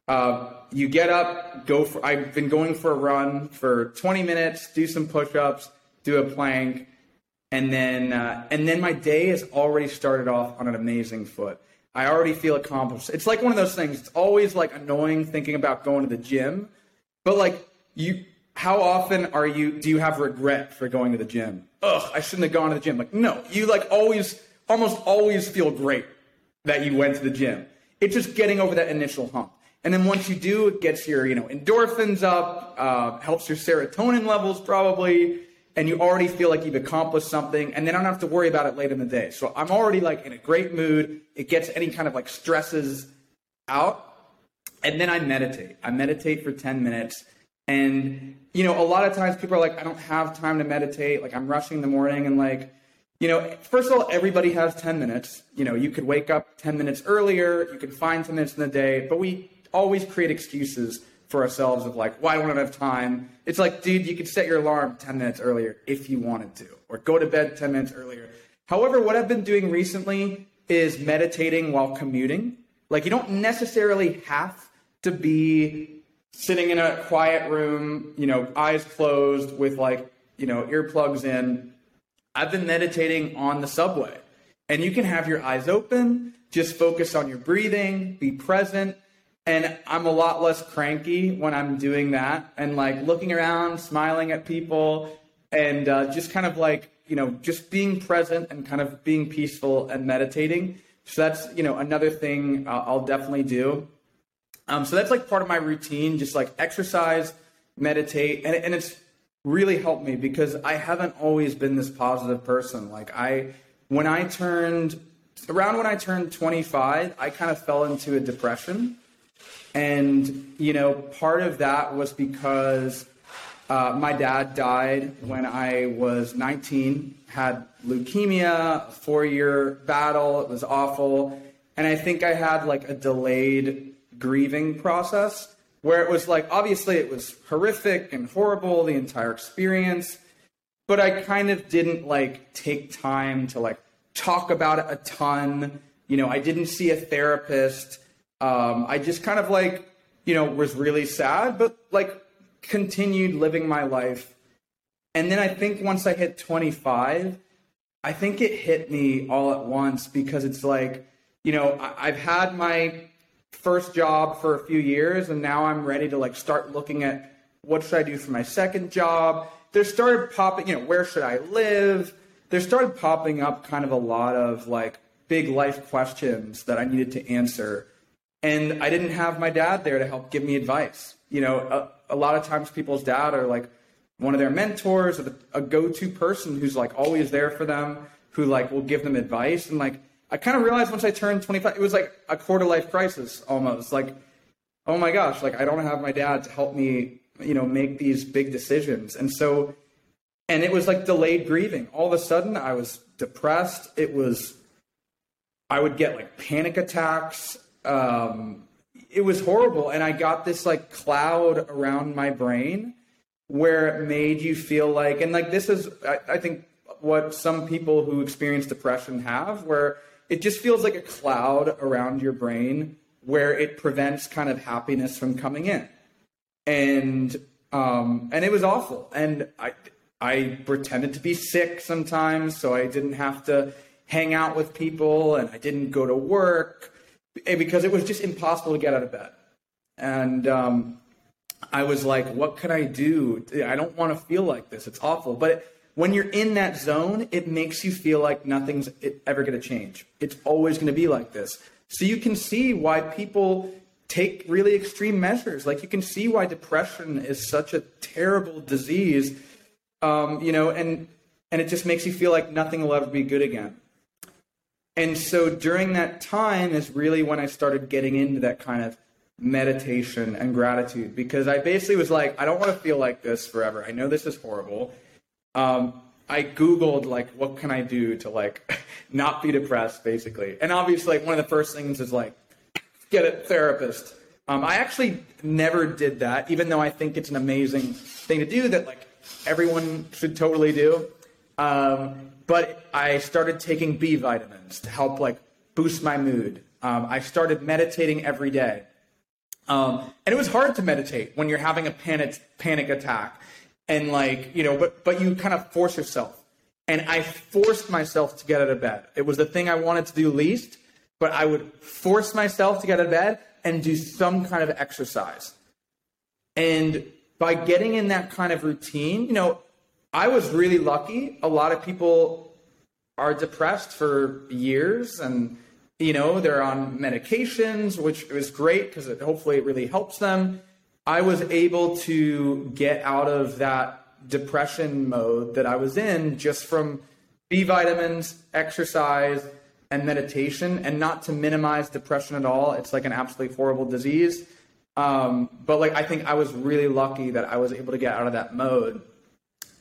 uh, you get up, go for, I've been going for a run for 20 minutes, do some push ups, do a plank, and then, uh, and then my day has already started off on an amazing foot. I already feel accomplished. It's like one of those things. It's always like annoying thinking about going to the gym, but like you, how often are you? Do you have regret for going to the gym? Ugh, I shouldn't have gone to the gym. Like no, you like always, almost always feel great that you went to the gym. It's just getting over that initial hump. And then once you do, it gets your, you know, endorphins up, uh, helps your serotonin levels probably, and you already feel like you've accomplished something and then I don't have to worry about it late in the day. So I'm already like in a great mood. It gets any kind of like stresses out. and then I meditate. I meditate for 10 minutes. And, you know, a lot of times people are like, I don't have time to meditate. Like, I'm rushing in the morning. And, like, you know, first of all, everybody has 10 minutes. You know, you could wake up 10 minutes earlier, you could find 10 minutes in the day, but we always create excuses for ourselves of like, why don't I have time? It's like, dude, you could set your alarm 10 minutes earlier if you wanted to, or go to bed 10 minutes earlier. However, what I've been doing recently is meditating while commuting. Like, you don't necessarily have to be sitting in a quiet room, you know, eyes closed with like, you know, earplugs in. I've been meditating on the subway. And you can have your eyes open, just focus on your breathing, be present. And I'm a lot less cranky when I'm doing that and like looking around, smiling at people, and uh, just kind of like, you know, just being present and kind of being peaceful and meditating. So that's, you know, another thing uh, I'll definitely do. Um, so that's like part of my routine, just like exercise, meditate, and, and it's really helped me because I haven't always been this positive person. Like I, when I turned around when I turned 25, I kind of fell into a depression, and you know, part of that was because uh, my dad died when I was 19, had leukemia, a four-year battle. It was awful, and I think I had like a delayed grieving process where it was like obviously it was horrific and horrible the entire experience but i kind of didn't like take time to like talk about it a ton you know i didn't see a therapist um, i just kind of like you know was really sad but like continued living my life and then i think once i hit 25 i think it hit me all at once because it's like you know I- i've had my first job for a few years and now I'm ready to like start looking at what should I do for my second job. There started popping, you know, where should I live? There started popping up kind of a lot of like big life questions that I needed to answer. And I didn't have my dad there to help give me advice. You know, a, a lot of times people's dad are like one of their mentors or the, a go-to person who's like always there for them, who like will give them advice. And like I kind of realized once I turned 25, it was like a quarter life crisis almost. Like, oh my gosh, like I don't have my dad to help me, you know, make these big decisions. And so, and it was like delayed grieving. All of a sudden, I was depressed. It was, I would get like panic attacks. Um, it was horrible. And I got this like cloud around my brain where it made you feel like, and like this is, I, I think, what some people who experience depression have, where it just feels like a cloud around your brain where it prevents kind of happiness from coming in. And um, and it was awful. And I I pretended to be sick sometimes so I didn't have to hang out with people and I didn't go to work because it was just impossible to get out of bed. And um, I was like, what can I do? I don't want to feel like this. It's awful. But when you're in that zone, it makes you feel like nothing's ever going to change. It's always going to be like this. So you can see why people take really extreme measures. Like you can see why depression is such a terrible disease, um, you know, and and it just makes you feel like nothing will ever be good again. And so during that time is really when I started getting into that kind of meditation and gratitude because I basically was like, I don't want to feel like this forever. I know this is horrible um, I googled like what can I do to like not be depressed, basically. And obviously, like one of the first things is like get a therapist. Um, I actually never did that, even though I think it's an amazing thing to do that like everyone should totally do. Um, but I started taking B vitamins to help like boost my mood. Um, I started meditating every day. Um, and it was hard to meditate when you're having a panic panic attack and like you know but but you kind of force yourself and i forced myself to get out of bed it was the thing i wanted to do least but i would force myself to get out of bed and do some kind of exercise and by getting in that kind of routine you know i was really lucky a lot of people are depressed for years and you know they're on medications which is great because it hopefully it really helps them I was able to get out of that depression mode that I was in just from B vitamins, exercise, and meditation, and not to minimize depression at all. It's like an absolutely horrible disease. Um, but like I think I was really lucky that I was able to get out of that mode,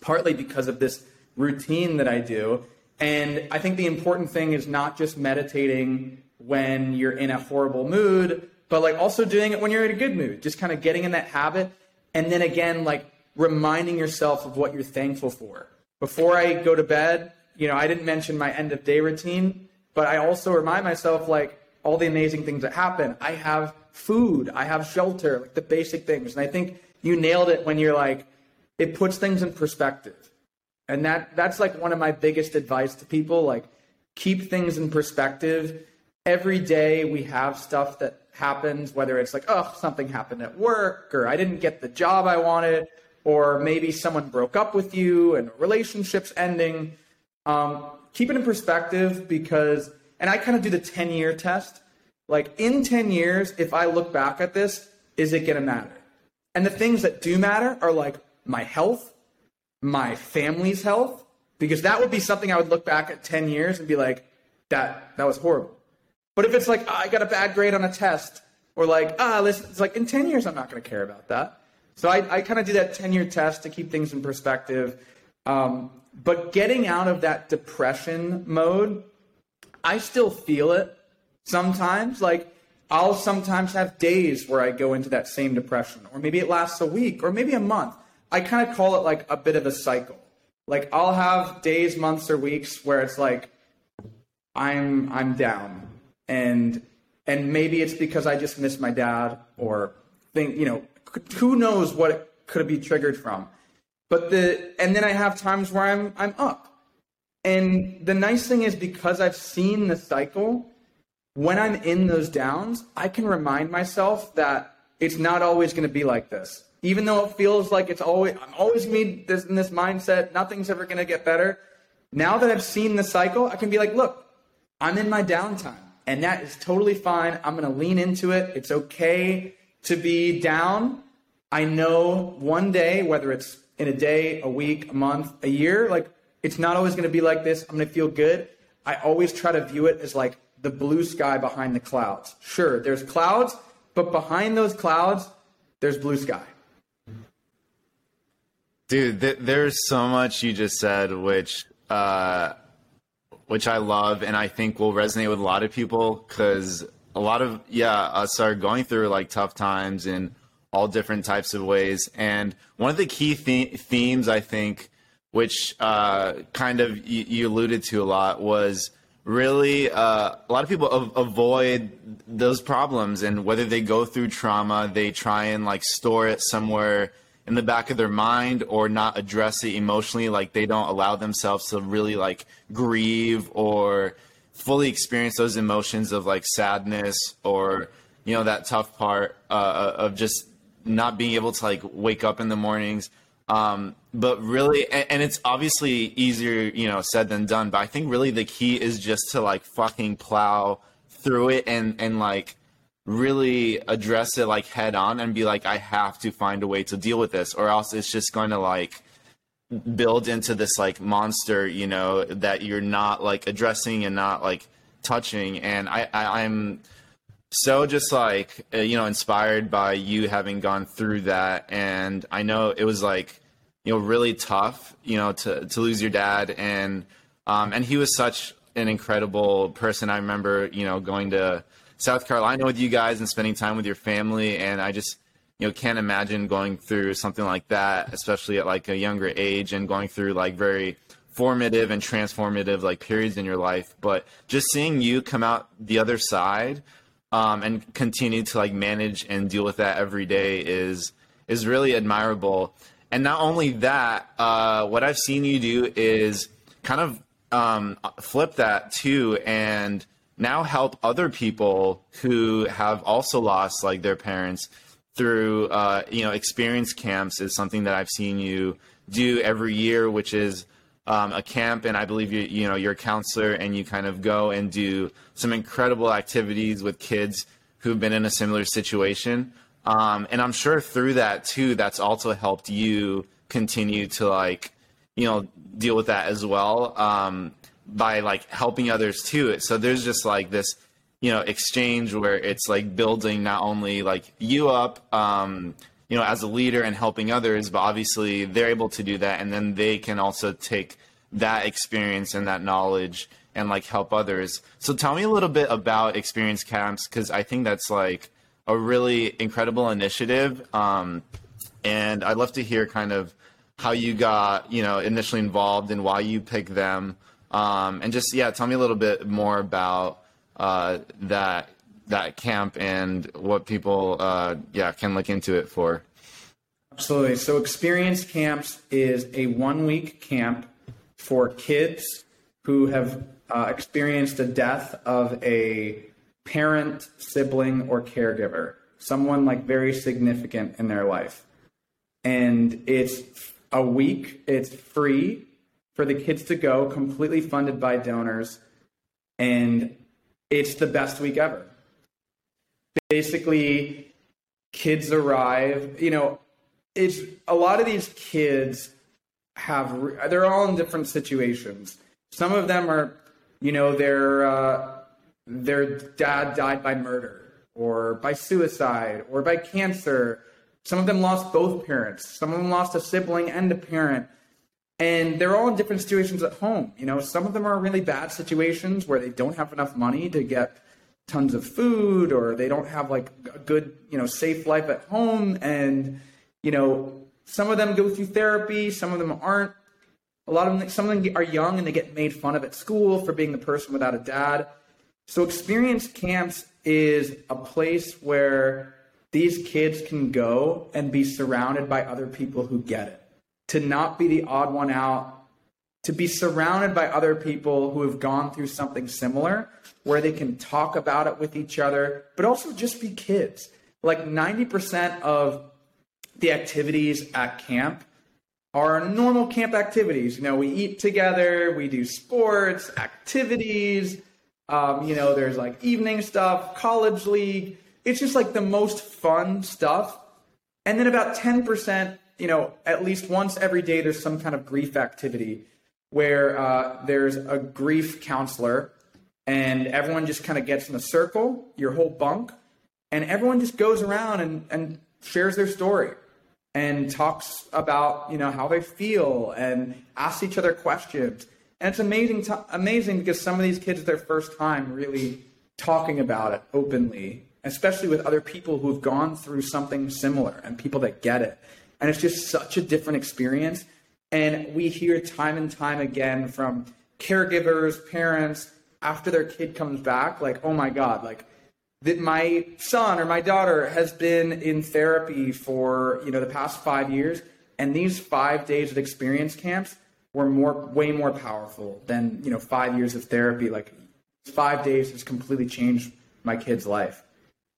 partly because of this routine that I do. And I think the important thing is not just meditating when you're in a horrible mood, but like also doing it when you're in a good mood, just kind of getting in that habit. And then again, like reminding yourself of what you're thankful for. Before I go to bed, you know, I didn't mention my end of day routine, but I also remind myself like all the amazing things that happen. I have food, I have shelter, like the basic things. And I think you nailed it when you're like, it puts things in perspective. And that that's like one of my biggest advice to people, like keep things in perspective. Every day we have stuff that happens, whether it's like, oh, something happened at work, or I didn't get the job I wanted, or maybe someone broke up with you and relationships ending. Um, keep it in perspective because, and I kind of do the 10 year test. Like in 10 years, if I look back at this, is it going to matter? And the things that do matter are like my health, my family's health, because that would be something I would look back at 10 years and be like, that, that was horrible. But if it's like, oh, I got a bad grade on a test, or like, ah, oh, listen, it's like in 10 years, I'm not going to care about that. So I, I kind of do that 10 year test to keep things in perspective. Um, but getting out of that depression mode, I still feel it sometimes. Like I'll sometimes have days where I go into that same depression, or maybe it lasts a week, or maybe a month. I kind of call it like a bit of a cycle. Like I'll have days, months, or weeks where it's like I'm I'm down, and and maybe it's because I just miss my dad, or think you know who knows what it could be triggered from. But the and then I have times where I'm I'm up. And the nice thing is because I've seen the cycle, when I'm in those downs, I can remind myself that it's not always going to be like this. Even though it feels like it's always I'm always me this in this mindset, nothing's ever to get better. Now that I've seen the cycle, I can be like, look, I'm in my downtime, and that is totally fine. I'm to lean into it. It's okay to be down. I know one day, whether it's in a day, a week, a month, a year. Like it's not always to be like this. I'm to feel good. I always try to view it as like the blue sky behind the clouds. Sure, there's clouds, but behind those clouds, there's blue sky. Dude, th- there's so much you just said, which uh, which I love, and I think will resonate with a lot of people because a lot of yeah us are going through like tough times in all different types of ways. And one of the key the- themes, I think, which uh, kind of you, you, alluded to a lot, was really uh, a lot of people av- avoid those problems. And whether they go through trauma, they try and like store it somewhere in the back of their mind or not address it emotionally. Like they don't allow themselves to really like grieve or fully experience those emotions of like sadness or you know that tough part uh, of just not being able to like wake up in the mornings. Um, but really, and, and, it's obviously easier, you know, said than done. But I think really the key is just to like fucking plow through it and and like really address it like head on and be like, I have to find a way to deal with this, or else it's just going to like build into this like monster, you know, that you're not like addressing and not like touching. And I, I I'm so just like uh, you know inspired by you having gone through that. And i know it was like you know really tough you know to to lose your dad. And um and he was such an incredible person. I remember you know going to south carolina with you guys and spending time with your family and i just you know can't imagine going through something like that especially at like a younger age and going through like very formative and transformative like periods in your life but just seeing you come out the other side um, and continue to like manage and deal with that every day is is really admirable. And not only that, uh, what I've seen you do is kind of um, flip that too, and now help other people who have also lost like their parents through uh, you know experience camps is something that I've seen you do every year, which is um, a camp, and I believe you you know you're a counselor, and you kind of go and do some incredible activities with kids who've been in a similar situation. Um, and I'm sure through that too, that's also helped you continue to like you know deal with that as well um, by like helping others too. So there's just like this you know exchange where it's like building not only like you up um, you know as a leader and helping others but obviously they're able to do that and then they can also take that experience and that knowledge and like help others so tell me a little bit about experience camps because i think that's like a really incredible initiative um, and i'd love to hear kind of how you got you know initially involved and why you picked them um, and just yeah tell me a little bit more about uh, that that camp and what people uh, yeah can look into it for. Absolutely. So Experience Camps is a one week camp for kids who have uh, experienced the death of a parent, sibling, or caregiver, someone like very significant in their life. And it's a week, it's free for the kids to go, completely funded by donors. And it's the best week ever. Basically, kids arrive, you know, it's a lot of these kids have they're all in different situations. Some of them are, you know, their uh, their dad died by murder or by suicide or by cancer. Some of them lost both parents. Some of them lost a sibling and a parent and they're all in different situations at home. You know, some of them are really bad situations where they don't have enough money to get tons of food or they don't have like a good, you know, safe life at home and you know, some of them go through therapy, some of them aren't. A lot of them some of them are young and they get made fun of at school for being the person without a dad. So experience camps is a place where these kids can go and be surrounded by other people who get it to not be the odd one out, to be surrounded by other people who have gone through something similar, where they can talk about it with each other, but also just be kids. Like 90% of the activities at camp are normal camp activities. You know, we eat together, we do sports, activities. Um, you know, there's like evening stuff, college league. It's just like the most fun stuff. And then about 10% you know, at least once every day, there's some kind of grief activity where uh, there's a grief counselor and everyone just kind of gets in a circle, your whole bunk, and everyone just goes around and, and shares their story and talks about, you know, how they feel and asks each other questions. And it's amazing, to, amazing because some of these kids, their first time really talking about it openly, especially with other people who've gone through something similar and people that get it. And it's just such a different experience. And we hear time and time again from caregivers, parents, after their kid comes back, like, oh my God, like that my son or my daughter has been in therapy for, you know, the past five years. And these five days of experience camps were more, way more powerful than, you know, five years of therapy. Like five days has completely changed my kid's life.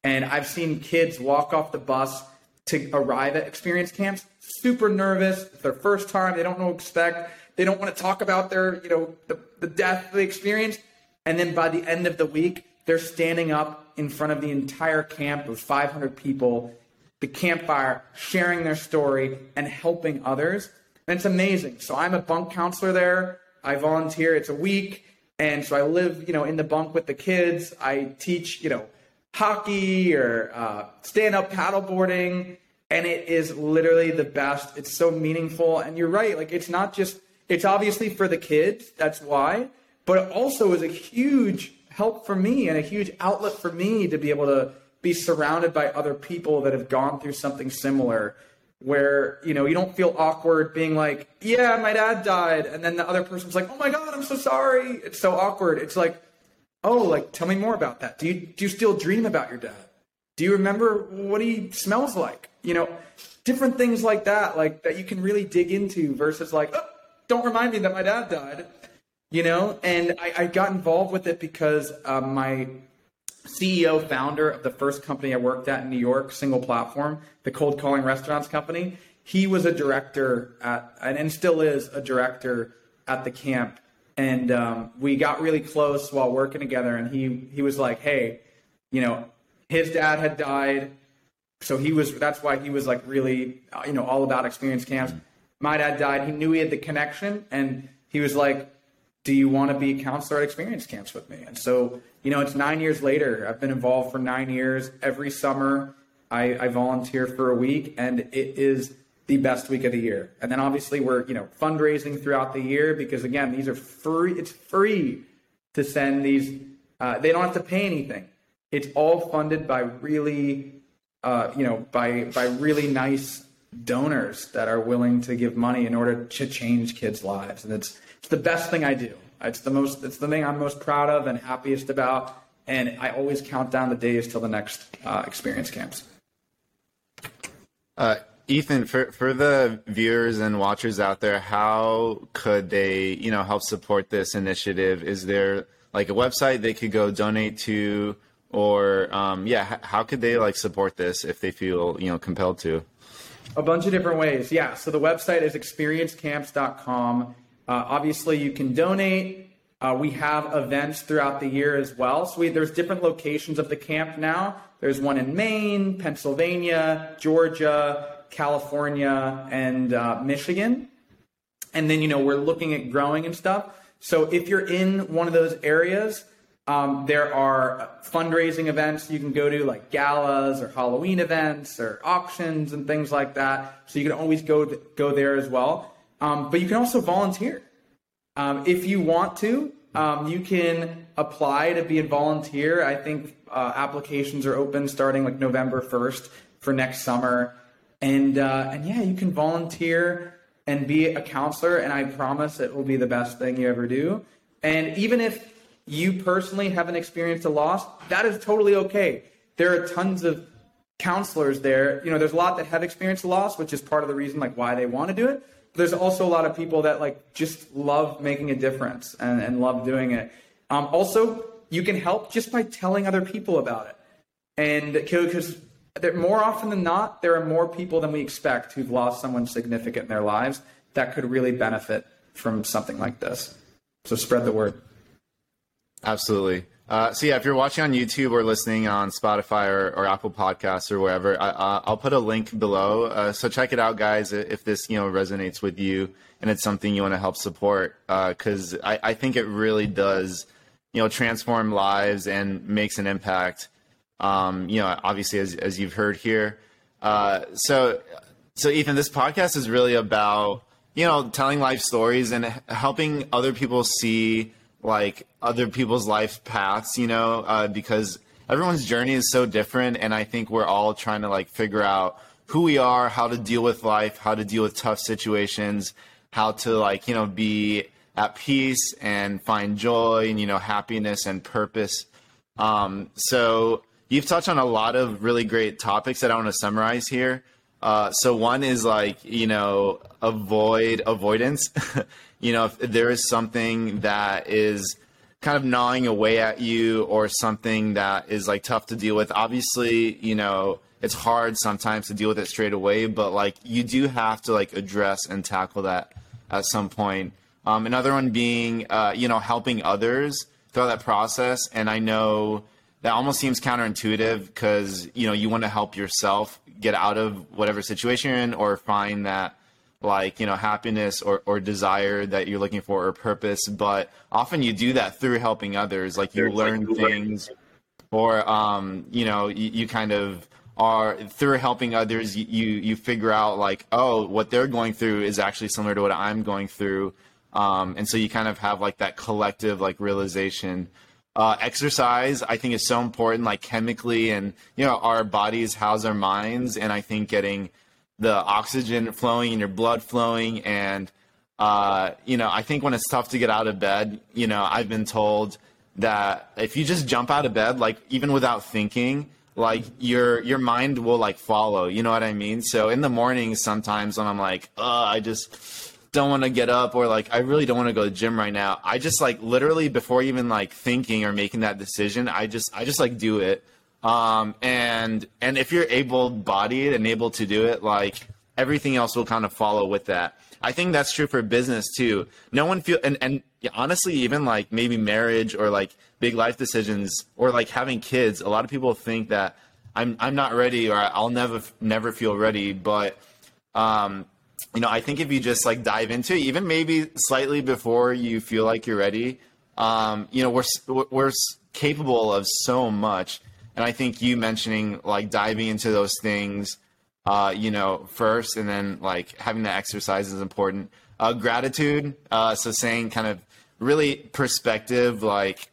And I've seen kids walk off the bus to arrive at experience camps. Super nervous. It's their first time. They don't know what to expect. They don't want to talk about their you know the, the death they experienced and then by the end of the week they're standing up in front of the entire camp of 500 people the campfire sharing their story and helping others. And it's amazing. So i'm a bunk counselor there. I volunteer. It's a week. And so i live you know in the bunk with the kids. I teach you know hockey or uh, stand up paddleboarding. And it is literally the best. It's so meaningful. And you're right. Like, it's not just, it's obviously for the kids. That's why. But it also is a huge help for me and a huge outlet for me to be able to be surrounded by other people that have gone through something similar where you know you don't feel awkward being like yeah my dad died and then the other person's like oh my god i'm so sorry it's so awkward it's like Oh, like tell me more about that. Do you do you still dream about your dad? Do you remember what he smells like? You know, different things like that, like that you can really dig into versus like, oh, don't remind me that my dad died. You know, and I, I got involved with it because um, my CEO, founder of the first company I worked at in New York, single platform, the cold calling restaurants company, he was a director at, and still is a director at the camp and um, we got really close while working together. And he he was like, "Hey, you know, his dad had died, so he was. That's why he was like really, uh, you know, all about experience camps. My dad died. He knew he had the connection, and he was like, do you want to be a counselor at experience camps with me? And so, you know, it's nine years later. I've been involved for nine years. Every summer, I, I volunteer for a week, and it is the best week of the year. And then obviously we're, you know, fundraising throughout the year because again, these are free. It's free to send these. Uh, they don't have to pay anything. It's all funded by really, uh, you know, by by really nice donors that are willing to give money in order to change kids' lives. And it's it's the best thing I do. It's the most it's the thing I'm most proud of and happiest about. And I always count down the days till the next uh, experience camps. Uh, Ethan, for for the viewers and watchers out there, how could they, you know, help support this initiative? Is there like a website they could go donate to, or um, yeah, how could they like support this if they feel you know compelled to? A bunch of different ways. Yeah. So the website is experiencecamps.com. Uh, obviously, you can donate. Uh, we have events throughout the year as well. So we, there's different locations of the camp now. There's one in Maine, Pennsylvania, Georgia, California, and uh, Michigan. And then, you know, we're looking at growing and stuff. So if you're in one of those areas, um, there are fundraising events you can go to, like galas or Halloween events or auctions and things like that. So you can always go go there as well. Um, but you can also volunteer um, if you want to. Um, you can apply to be a volunteer. I think uh, applications are open starting like November first for next summer, and uh, and yeah, you can volunteer and be a counselor. And I promise it will be the best thing you ever do. And even if you personally haven't experienced a loss, that is totally okay. There are tons of counselors there. You know, there's a lot that have experienced loss, which is part of the reason like why they want to do it. But there's also a lot of people that like just love making a difference and, and love doing it. Um, also, you can help just by telling other people about it. And because more often than not, there are more people than we expect who've lost someone significant in their lives that could really benefit from something like this. So spread the word. Absolutely. Uh, so yeah, if you're watching on YouTube or listening on Spotify or, or Apple Podcasts or wherever, I, will put a link below. Uh, so check it out, guys, if this you know resonates with you and it's something you want to help support, because uh, I, I, think it really does, you know, transform lives and makes an impact. Um, you know, obviously as as you've heard here. Uh, so so Ethan, this podcast is really about you know telling life stories and helping other people see like other people's life paths, you know, uh, because everyone's journey is so different, and I think we're all trying to like figure out who we are, how to deal with life, how to deal with tough situations, how to like you know be at peace and find joy and you know happiness and purpose. Um, so you've touched on a lot of really great topics that I want to summarize here. Uh, so one is like you know avoid avoidance. you know, if there is something that is kind of gnawing away at you or something that is like tough to deal with, obviously, you know, it's hard sometimes to deal with it straight away, but like you do have to like address and tackle that at some point. Um, another one being, uh, you know, helping others throughout that process. And I know that almost seems counterintuitive because, you know, you want to help yourself get out of whatever situation you're in or find that like you know happiness or, or desire that you're looking for or purpose but often you do that through helping others like you learn like things or um, you know you, you, kind of are through helping others you, you, you figure out like oh what they're going through is actually similar to what i'm going through. Um, and so you kind of have like that collective like realization uh, exercise i think is so important like chemically and you know our bodies house our minds and i think getting the oxygen flowing and your blood flowing and uh, you know i think when it's tough to get out of bed you know i've been told that if you just jump out of bed like even without thinking like your your mind will like follow you know what i mean? So in the mornings sometimes when i'm like uh i just don't want to get up or like i really don't want to go to the gym right now i just like literally before even like thinking or making that decision i just i just like do it um, and and if you're able-bodied and able to do it, like everything else will kind of follow with that. I think that's true for business too. No one feel and and honestly, even like maybe marriage or like big life decisions or like having kids. A lot of people think that I'm I'm not ready or I'll never never feel ready, but um, you know, I think if you just like dive into it, even maybe slightly before you feel like you're ready, um, you know, we're we're capable of so much. And I think you mentioning like diving into those things, uh, you know, first, and then like having the exercise is important. Uh, gratitude, uh, so saying kind of really perspective, like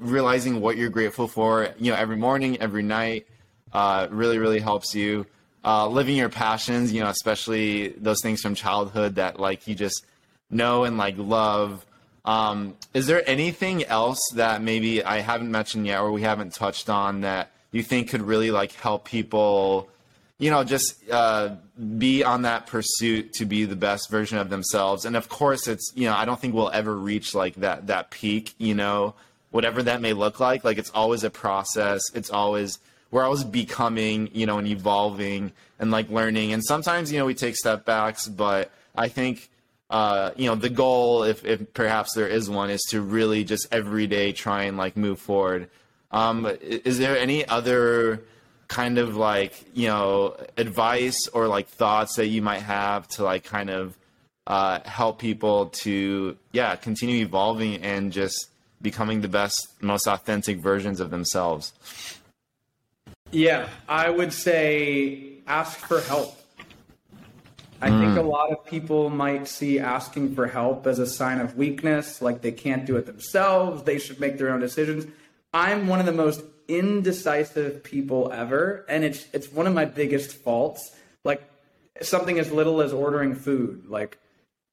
realizing what you're grateful for, you know, every morning, every night, uh, really, really helps you. Uh, living your passions, you know, especially those things from childhood that like you just know and like love. Um, is there anything else that maybe I haven't mentioned yet or we haven't touched on that you think could really like help people, you know, just uh, be on that pursuit to be the best version of themselves? And of course, it's you know, I don't think we'll ever reach like that that peak, you know, whatever that may look like. Like it's always a process. It's always we're always becoming, you know, and evolving and like learning. And sometimes, you know, we take step backs, but I think, uh, you know, the goal, if, if perhaps there is one, is to really just every day try and like move forward. Um, is there any other kind of like, you know, advice or like thoughts that you might have to like kind of uh, help people to, yeah, continue evolving and just becoming the best, most authentic versions of themselves? Yeah, I would say ask for help. I mm. think a lot of people might see asking for help as a sign of weakness, like they can't do it themselves, they should make their own decisions. I'm one of the most indecisive people ever, and it's it's one of my biggest faults. Like something as little as ordering food. Like,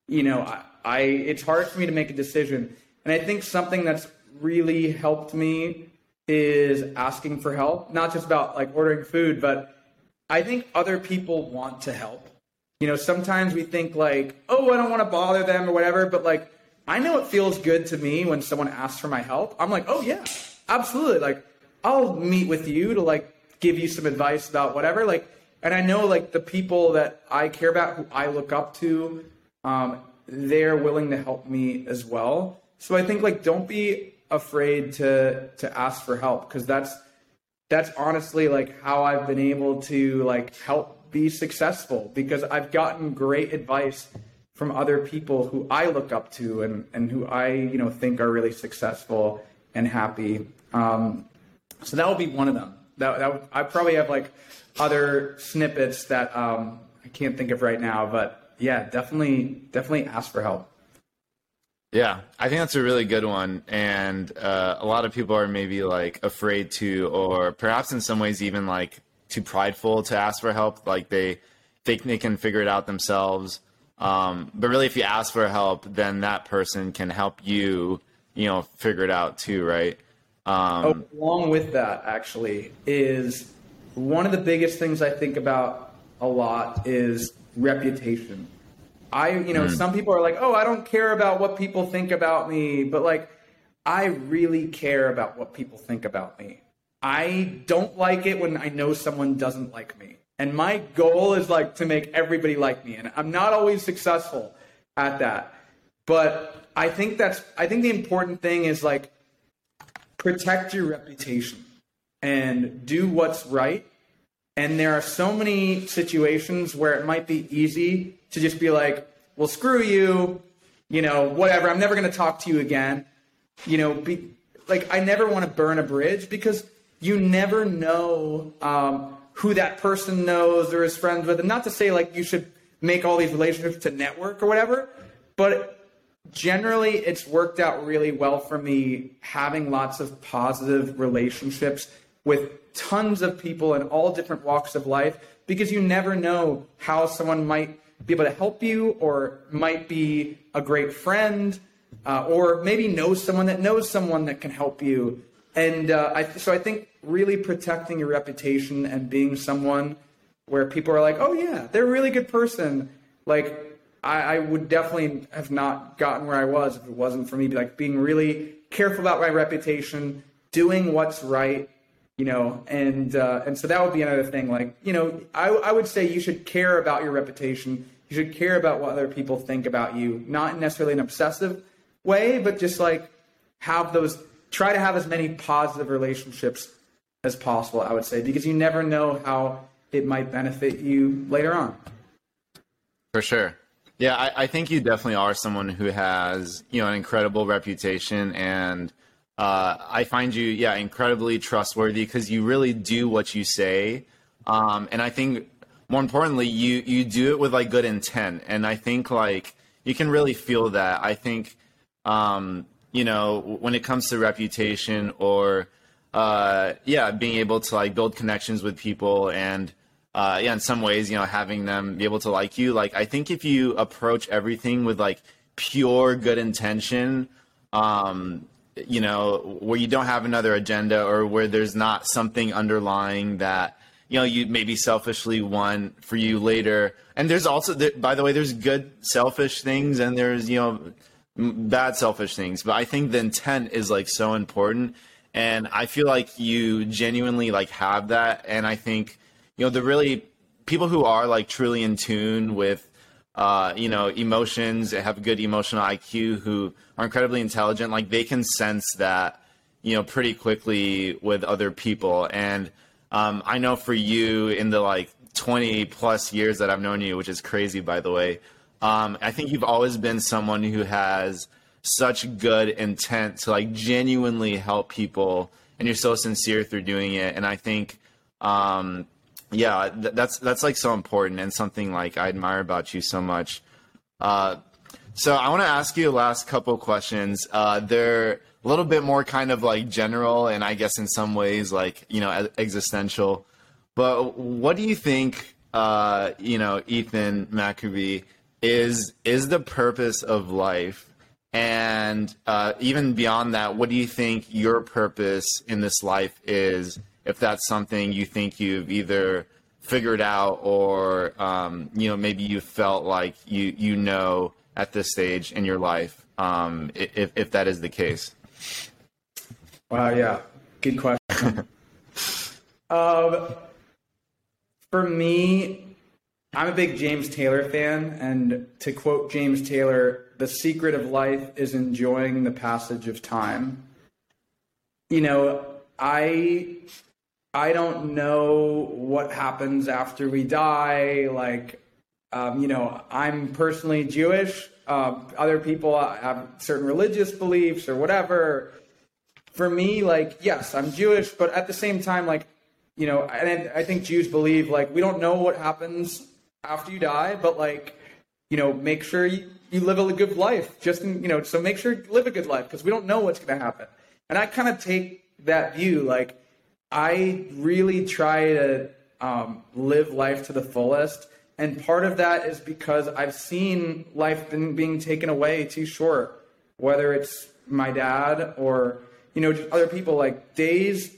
you know, I, I it's hard for me to make a decision. And I think something that's really helped me is asking for help, not just about like ordering food, but I think other people want to help. You know, sometimes we think like, oh, I don't want to bother them or whatever, but like, I know it feels good to me when someone asks for my help. I'm like, oh, yeah, absolutely. Like, I'll meet with you to like give you some advice about whatever. Like, and I know like the people that I care about, who I look up to, um, they're willing to help me as well. So I think like, don't be afraid to to ask for help because that's that's honestly like how I've been able to like help be successful because I've gotten great advice from other people who I look up to and and who I you know think are really successful and happy. Um, so that would be one of them. That, that I probably have like other snippets that um, I can't think of right now, but yeah, definitely definitely ask for help. Yeah, I think that's a really good one. And uh, a lot of people are maybe like afraid to, or perhaps in some ways even like too prideful to ask for help. Like they think they can figure it out themselves. Um, but really, if you ask for help, then that person can help you, you know, figure it out too, right? Um, oh, along with that, actually, is one of the biggest things I think about a lot is reputation I, you know, mm. some people are like, oh, I don't care about what people think about me, but like, I really care about what people think about me. I don't like it when I know someone doesn't like me. And my goal is like to make everybody like me. And I'm not always successful at that. But I think that's, I think the important thing is like protect your reputation and do what's right. And there are so many situations where it might be easy to just be like, well, screw you, you know, whatever. I'm never going to talk to you again. You know, be, like I never want to burn a bridge because you never know um, who that person knows or is friends with. And not to say like you should make all these relationships to network or whatever, but generally it's worked out really well for me having lots of positive relationships with tons of people in all different walks of life because you never know how someone might be able to help you or might be a great friend uh, or maybe knows someone that knows someone that can help you. And uh, I, so I think really protecting your reputation and being someone where people are like, oh, yeah, they're a really good person. Like, I, I would definitely have not gotten where I was if it wasn't for me, like being really careful about my reputation, doing what's right, you know and uh, and so that would be another thing like you know I, I would say you should care about your reputation. You should care about what other people think about you. Not necessarily an obsessive way but just like have those try to have as many positive relationships as possible i would say because you never know how it might benefit you later on. For sure. Yeah, I, I, think you definitely are someone who has, you know, an incredible reputation and uh, I find you, yeah, incredibly trustworthy because you really do what you say. Um, and I think more importantly, you, you do it with like good intent. And I think like you can really feel that. I think, um, you know, when it comes to reputation or, uh, yeah, being able to like build connections with people and, uh, yeah, in some ways, you know, having them be able to like you. Like, I think if you approach everything with like pure good intention, um, you know, where you don't have another agenda or where there's not something underlying that, you know, you maybe selfishly want for you later. And there's also, by the way, there's good selfish things and there's, you know, bad selfish things. But I think the intent is like so important. And I feel like you genuinely like have that. And I think, you know the really people who are like truly in tune with uh, you know emotions have good emotional IQ who are incredibly intelligent like they can sense that you know pretty quickly with other people. And um, I know for you in the like 20 plus years that I've known you which is crazy by the way um, I think you've always been someone who has such good intent to like genuinely help people and you're so sincere through doing it. And I think um, yeah, th- that's that's like so important and something like I admire about you so much. Uh, so I want to ask you the last couple questions. Uh, they're a little bit more kind of like general, and I guess in some ways like you know existential. But what do you think? Uh, you know, Ethan Maccoby is is the purpose of life, and uh, even beyond that, what do you think your purpose in this life is? If that's something you think you've either figured out or um, you know maybe you felt like you you know at this stage in your life um, if if that is the case. Wow, yeah, good question. um, for me, I'm a big James Taylor fan, and to quote James Taylor, the secret of life is enjoying the passage of time. You know, I I don't know what happens after we die. Like, um, you know, I'm personally Jewish. Uh, other people have certain religious beliefs or whatever. For me, like, yes, I'm Jewish, but at the same time, like, you know, and I think Jews believe like we don't know what happens after you die, but like, you know, make sure you, you live a good life. Just in, you know, so make sure you live a good life because we don't know what's going to happen. And I kind of take that view, like I really try to um, live life to the fullest. And part of that is because I've seen life been, being taken away too short, whether it's my dad or, you know, just other people. Like days,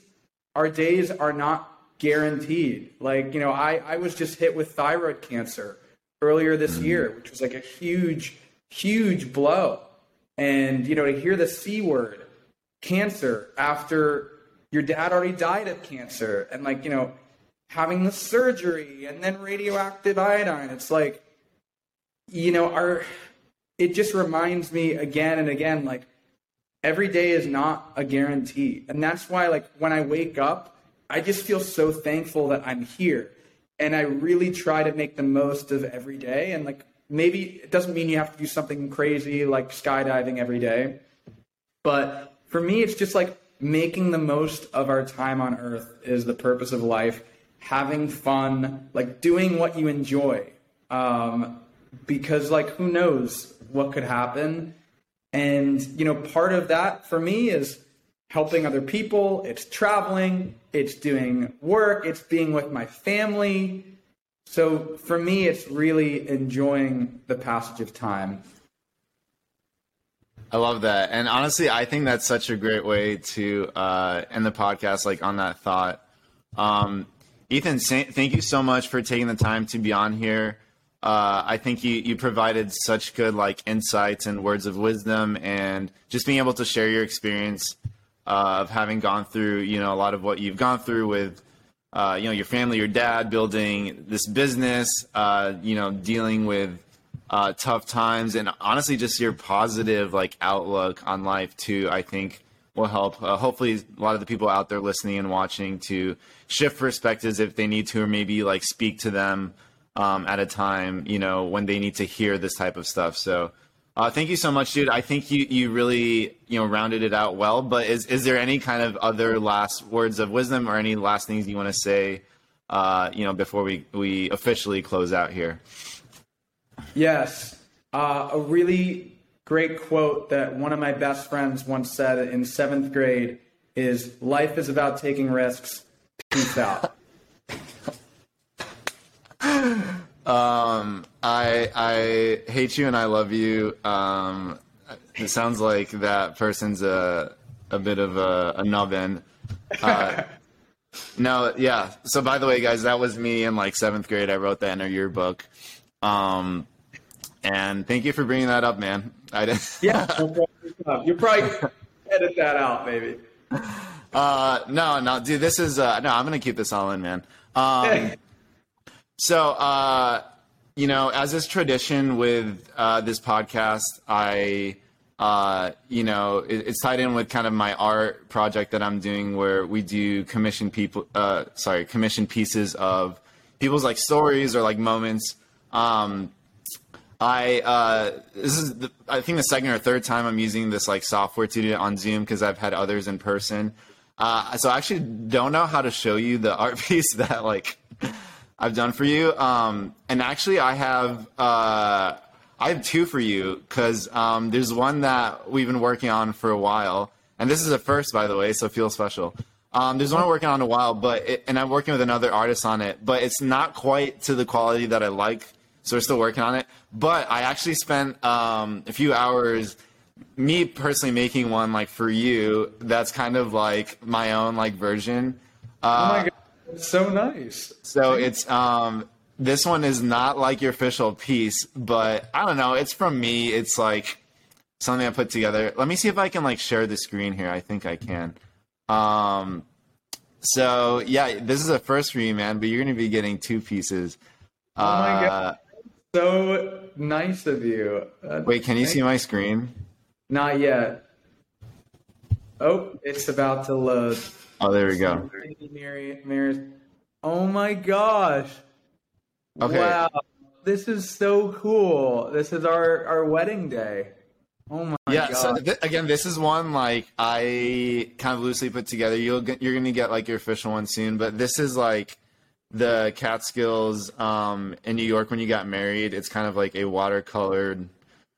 our days are not guaranteed. Like, you know, I, I was just hit with thyroid cancer earlier this mm-hmm. year, which was like a huge, huge blow. And, you know, to hear the C word, cancer, after your dad already died of cancer and like you know having the surgery and then radioactive iodine it's like you know our it just reminds me again and again like every day is not a guarantee. And that's why like when i wake up i just feel so thankful that i'm here. And i really try to make the most of every day. And like maybe it doesn't mean you have to do something crazy like skydiving every day. But for me it's just like making the most of our time on earth is the purpose of life. Having fun like doing what you enjoy. Um, because like who knows what could happen? And you know part of that for me is helping other people. It's traveling. It's doing work. It's being with my family. So for me it's really enjoying the passage of time I love that. And honestly, I think that's such a great way to uh, end the podcast, like on that thought. Um, Ethan, thank you so much for taking the time to be on here. Uh, I think you, you provided such good like insights and words of wisdom, and just being able to share your experience uh, of having gone through, you know, a lot of what you've gone through with, uh, you know, your family, your dad, building this business, uh, you know, dealing with uh, tough times and honestly just your positive like outlook on life too i think will help uh, hopefully a lot of the people out there listening and watching to shift perspectives if they need to or maybe like speak to them um, at a time, you know, when they need to hear this type of stuff. So, uh, thank you so much, dude. I think you, you really, you know, rounded it out well. But is, is there any kind of other last words of wisdom or any last things you want to say, uh, you know, before we, we officially close out here? Yes. Uh, a really great quote that one of my best friends once said in seventh grade is life is about taking risks. Peace out. Um, I I hate you and I love you. Um, it sounds like that person's a a bit of a, a nubbin. Uh, no, yeah. So by the way, guys, that was me in like seventh grade. I wrote that in our yearbook. Um, and thank you for bringing that up, man. I did. yeah, you probably edit that out, maybe. Uh, no, no, dude. This is uh, no. I'm gonna keep this all in, man. Um, so, uh, you know, as is tradition with uh, this podcast, I, uh, you know, it, it's tied in with kind of my art project that I'm doing, where we do commission people, uh, sorry, commission pieces of people's like stories or like moments. Um, I uh, this is the, I think the second or third time I'm using this like software to do it on Zoom because I've had others in person. Uh, so I actually don't know how to show you the art piece that like I've done for you. Um, and actually, I have uh, I have two for you because um, there's one that we've been working on for a while, and this is a first, by the way, so feel special. Um, there's one I'm working on a while, but it, and I'm working with another artist on it, but it's not quite to the quality that I like, so we're still working on it. But I actually spent um, a few hours, me personally making one like for you. That's kind of like my own like version. Uh, oh my god so nice. So it's um this one is not like your official piece, but I don't know. It's from me. It's like something I put together. Let me see if I can like share the screen here. I think I can. Um, so yeah, this is a first for you, man. But you're gonna be getting two pieces. Oh my god, uh, so nice of you. Uh, wait, can you see my screen? Not yet. Oh, it's about to load. Oh, there we go. Oh my gosh. Okay. Wow. This is so cool. This is our, our wedding day. Oh my yeah, god. so th- again, this is one like I kind of loosely put together. You'll get, you're going to get like your official one soon, but this is like the Catskills um, in New York when you got married. It's kind of like a watercolored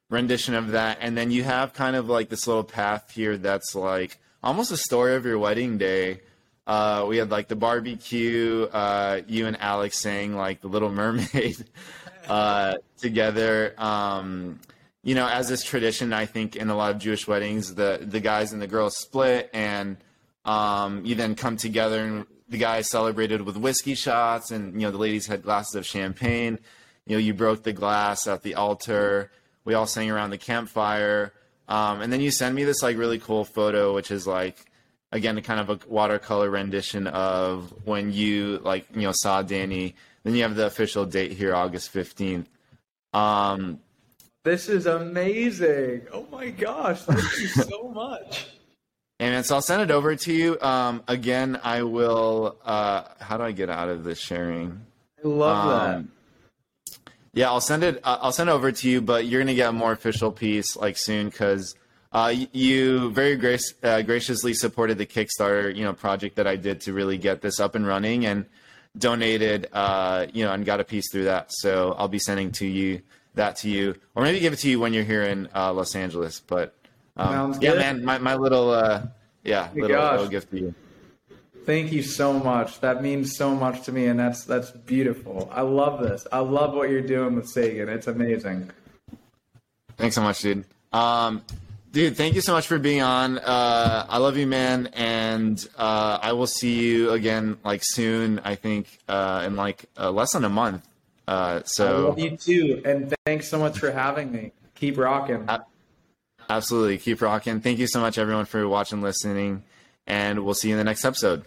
rendition of that, and then you have kind of like this little path here that's like almost a story of your wedding day. Uh, we had like the barbecue, uh, you and Alex sang like the Little Mermaid uh, together. Um, you know, as this tradition, I think in a lot of Jewish weddings, the the guys and the girls split, and um, you then come together, and the guys celebrated with whiskey shots, and you know the ladies had glasses of champagne. You know, you broke the glass at the altar. We all sang around the campfire. Um, and then you send me this like really cool photo, which is like again kind of a watercolor rendition of when you like you know saw Danny. Then you have the official date here, August fifteenth. Um, this is amazing! Oh my gosh, thank you so much. And so I'll send it over to you. Um, again, I will. Uh, how do I get out of this sharing? I love um, that. Yeah, I'll send it. Uh, I'll send it over to you, but you're gonna get a more official piece like soon because uh, you very grace, uh, graciously supported the Kickstarter, you know, project that I did to really get this up and running and donated, uh, you know, and got a piece through that. So I'll be sending to you that to you, or maybe give it to you when you're here in uh, Los Angeles. But um, yeah, man, my my little uh, yeah little, little gift to you. Thank you so much. That means so much to me, and that's that's beautiful. I love this. I love what you're doing with Sagen. It's amazing. Thanks so much, dude. Um, dude, thank you so much for being on. Uh, I love you, man, and uh, I will see you again like soon. I think uh, in like uh, less than a month. Uh, so I love you too, and thanks so much for having me. Keep rocking. Absolutely, keep rocking. Thank you so much, everyone, for watching, listening, and we'll see you in the next episode.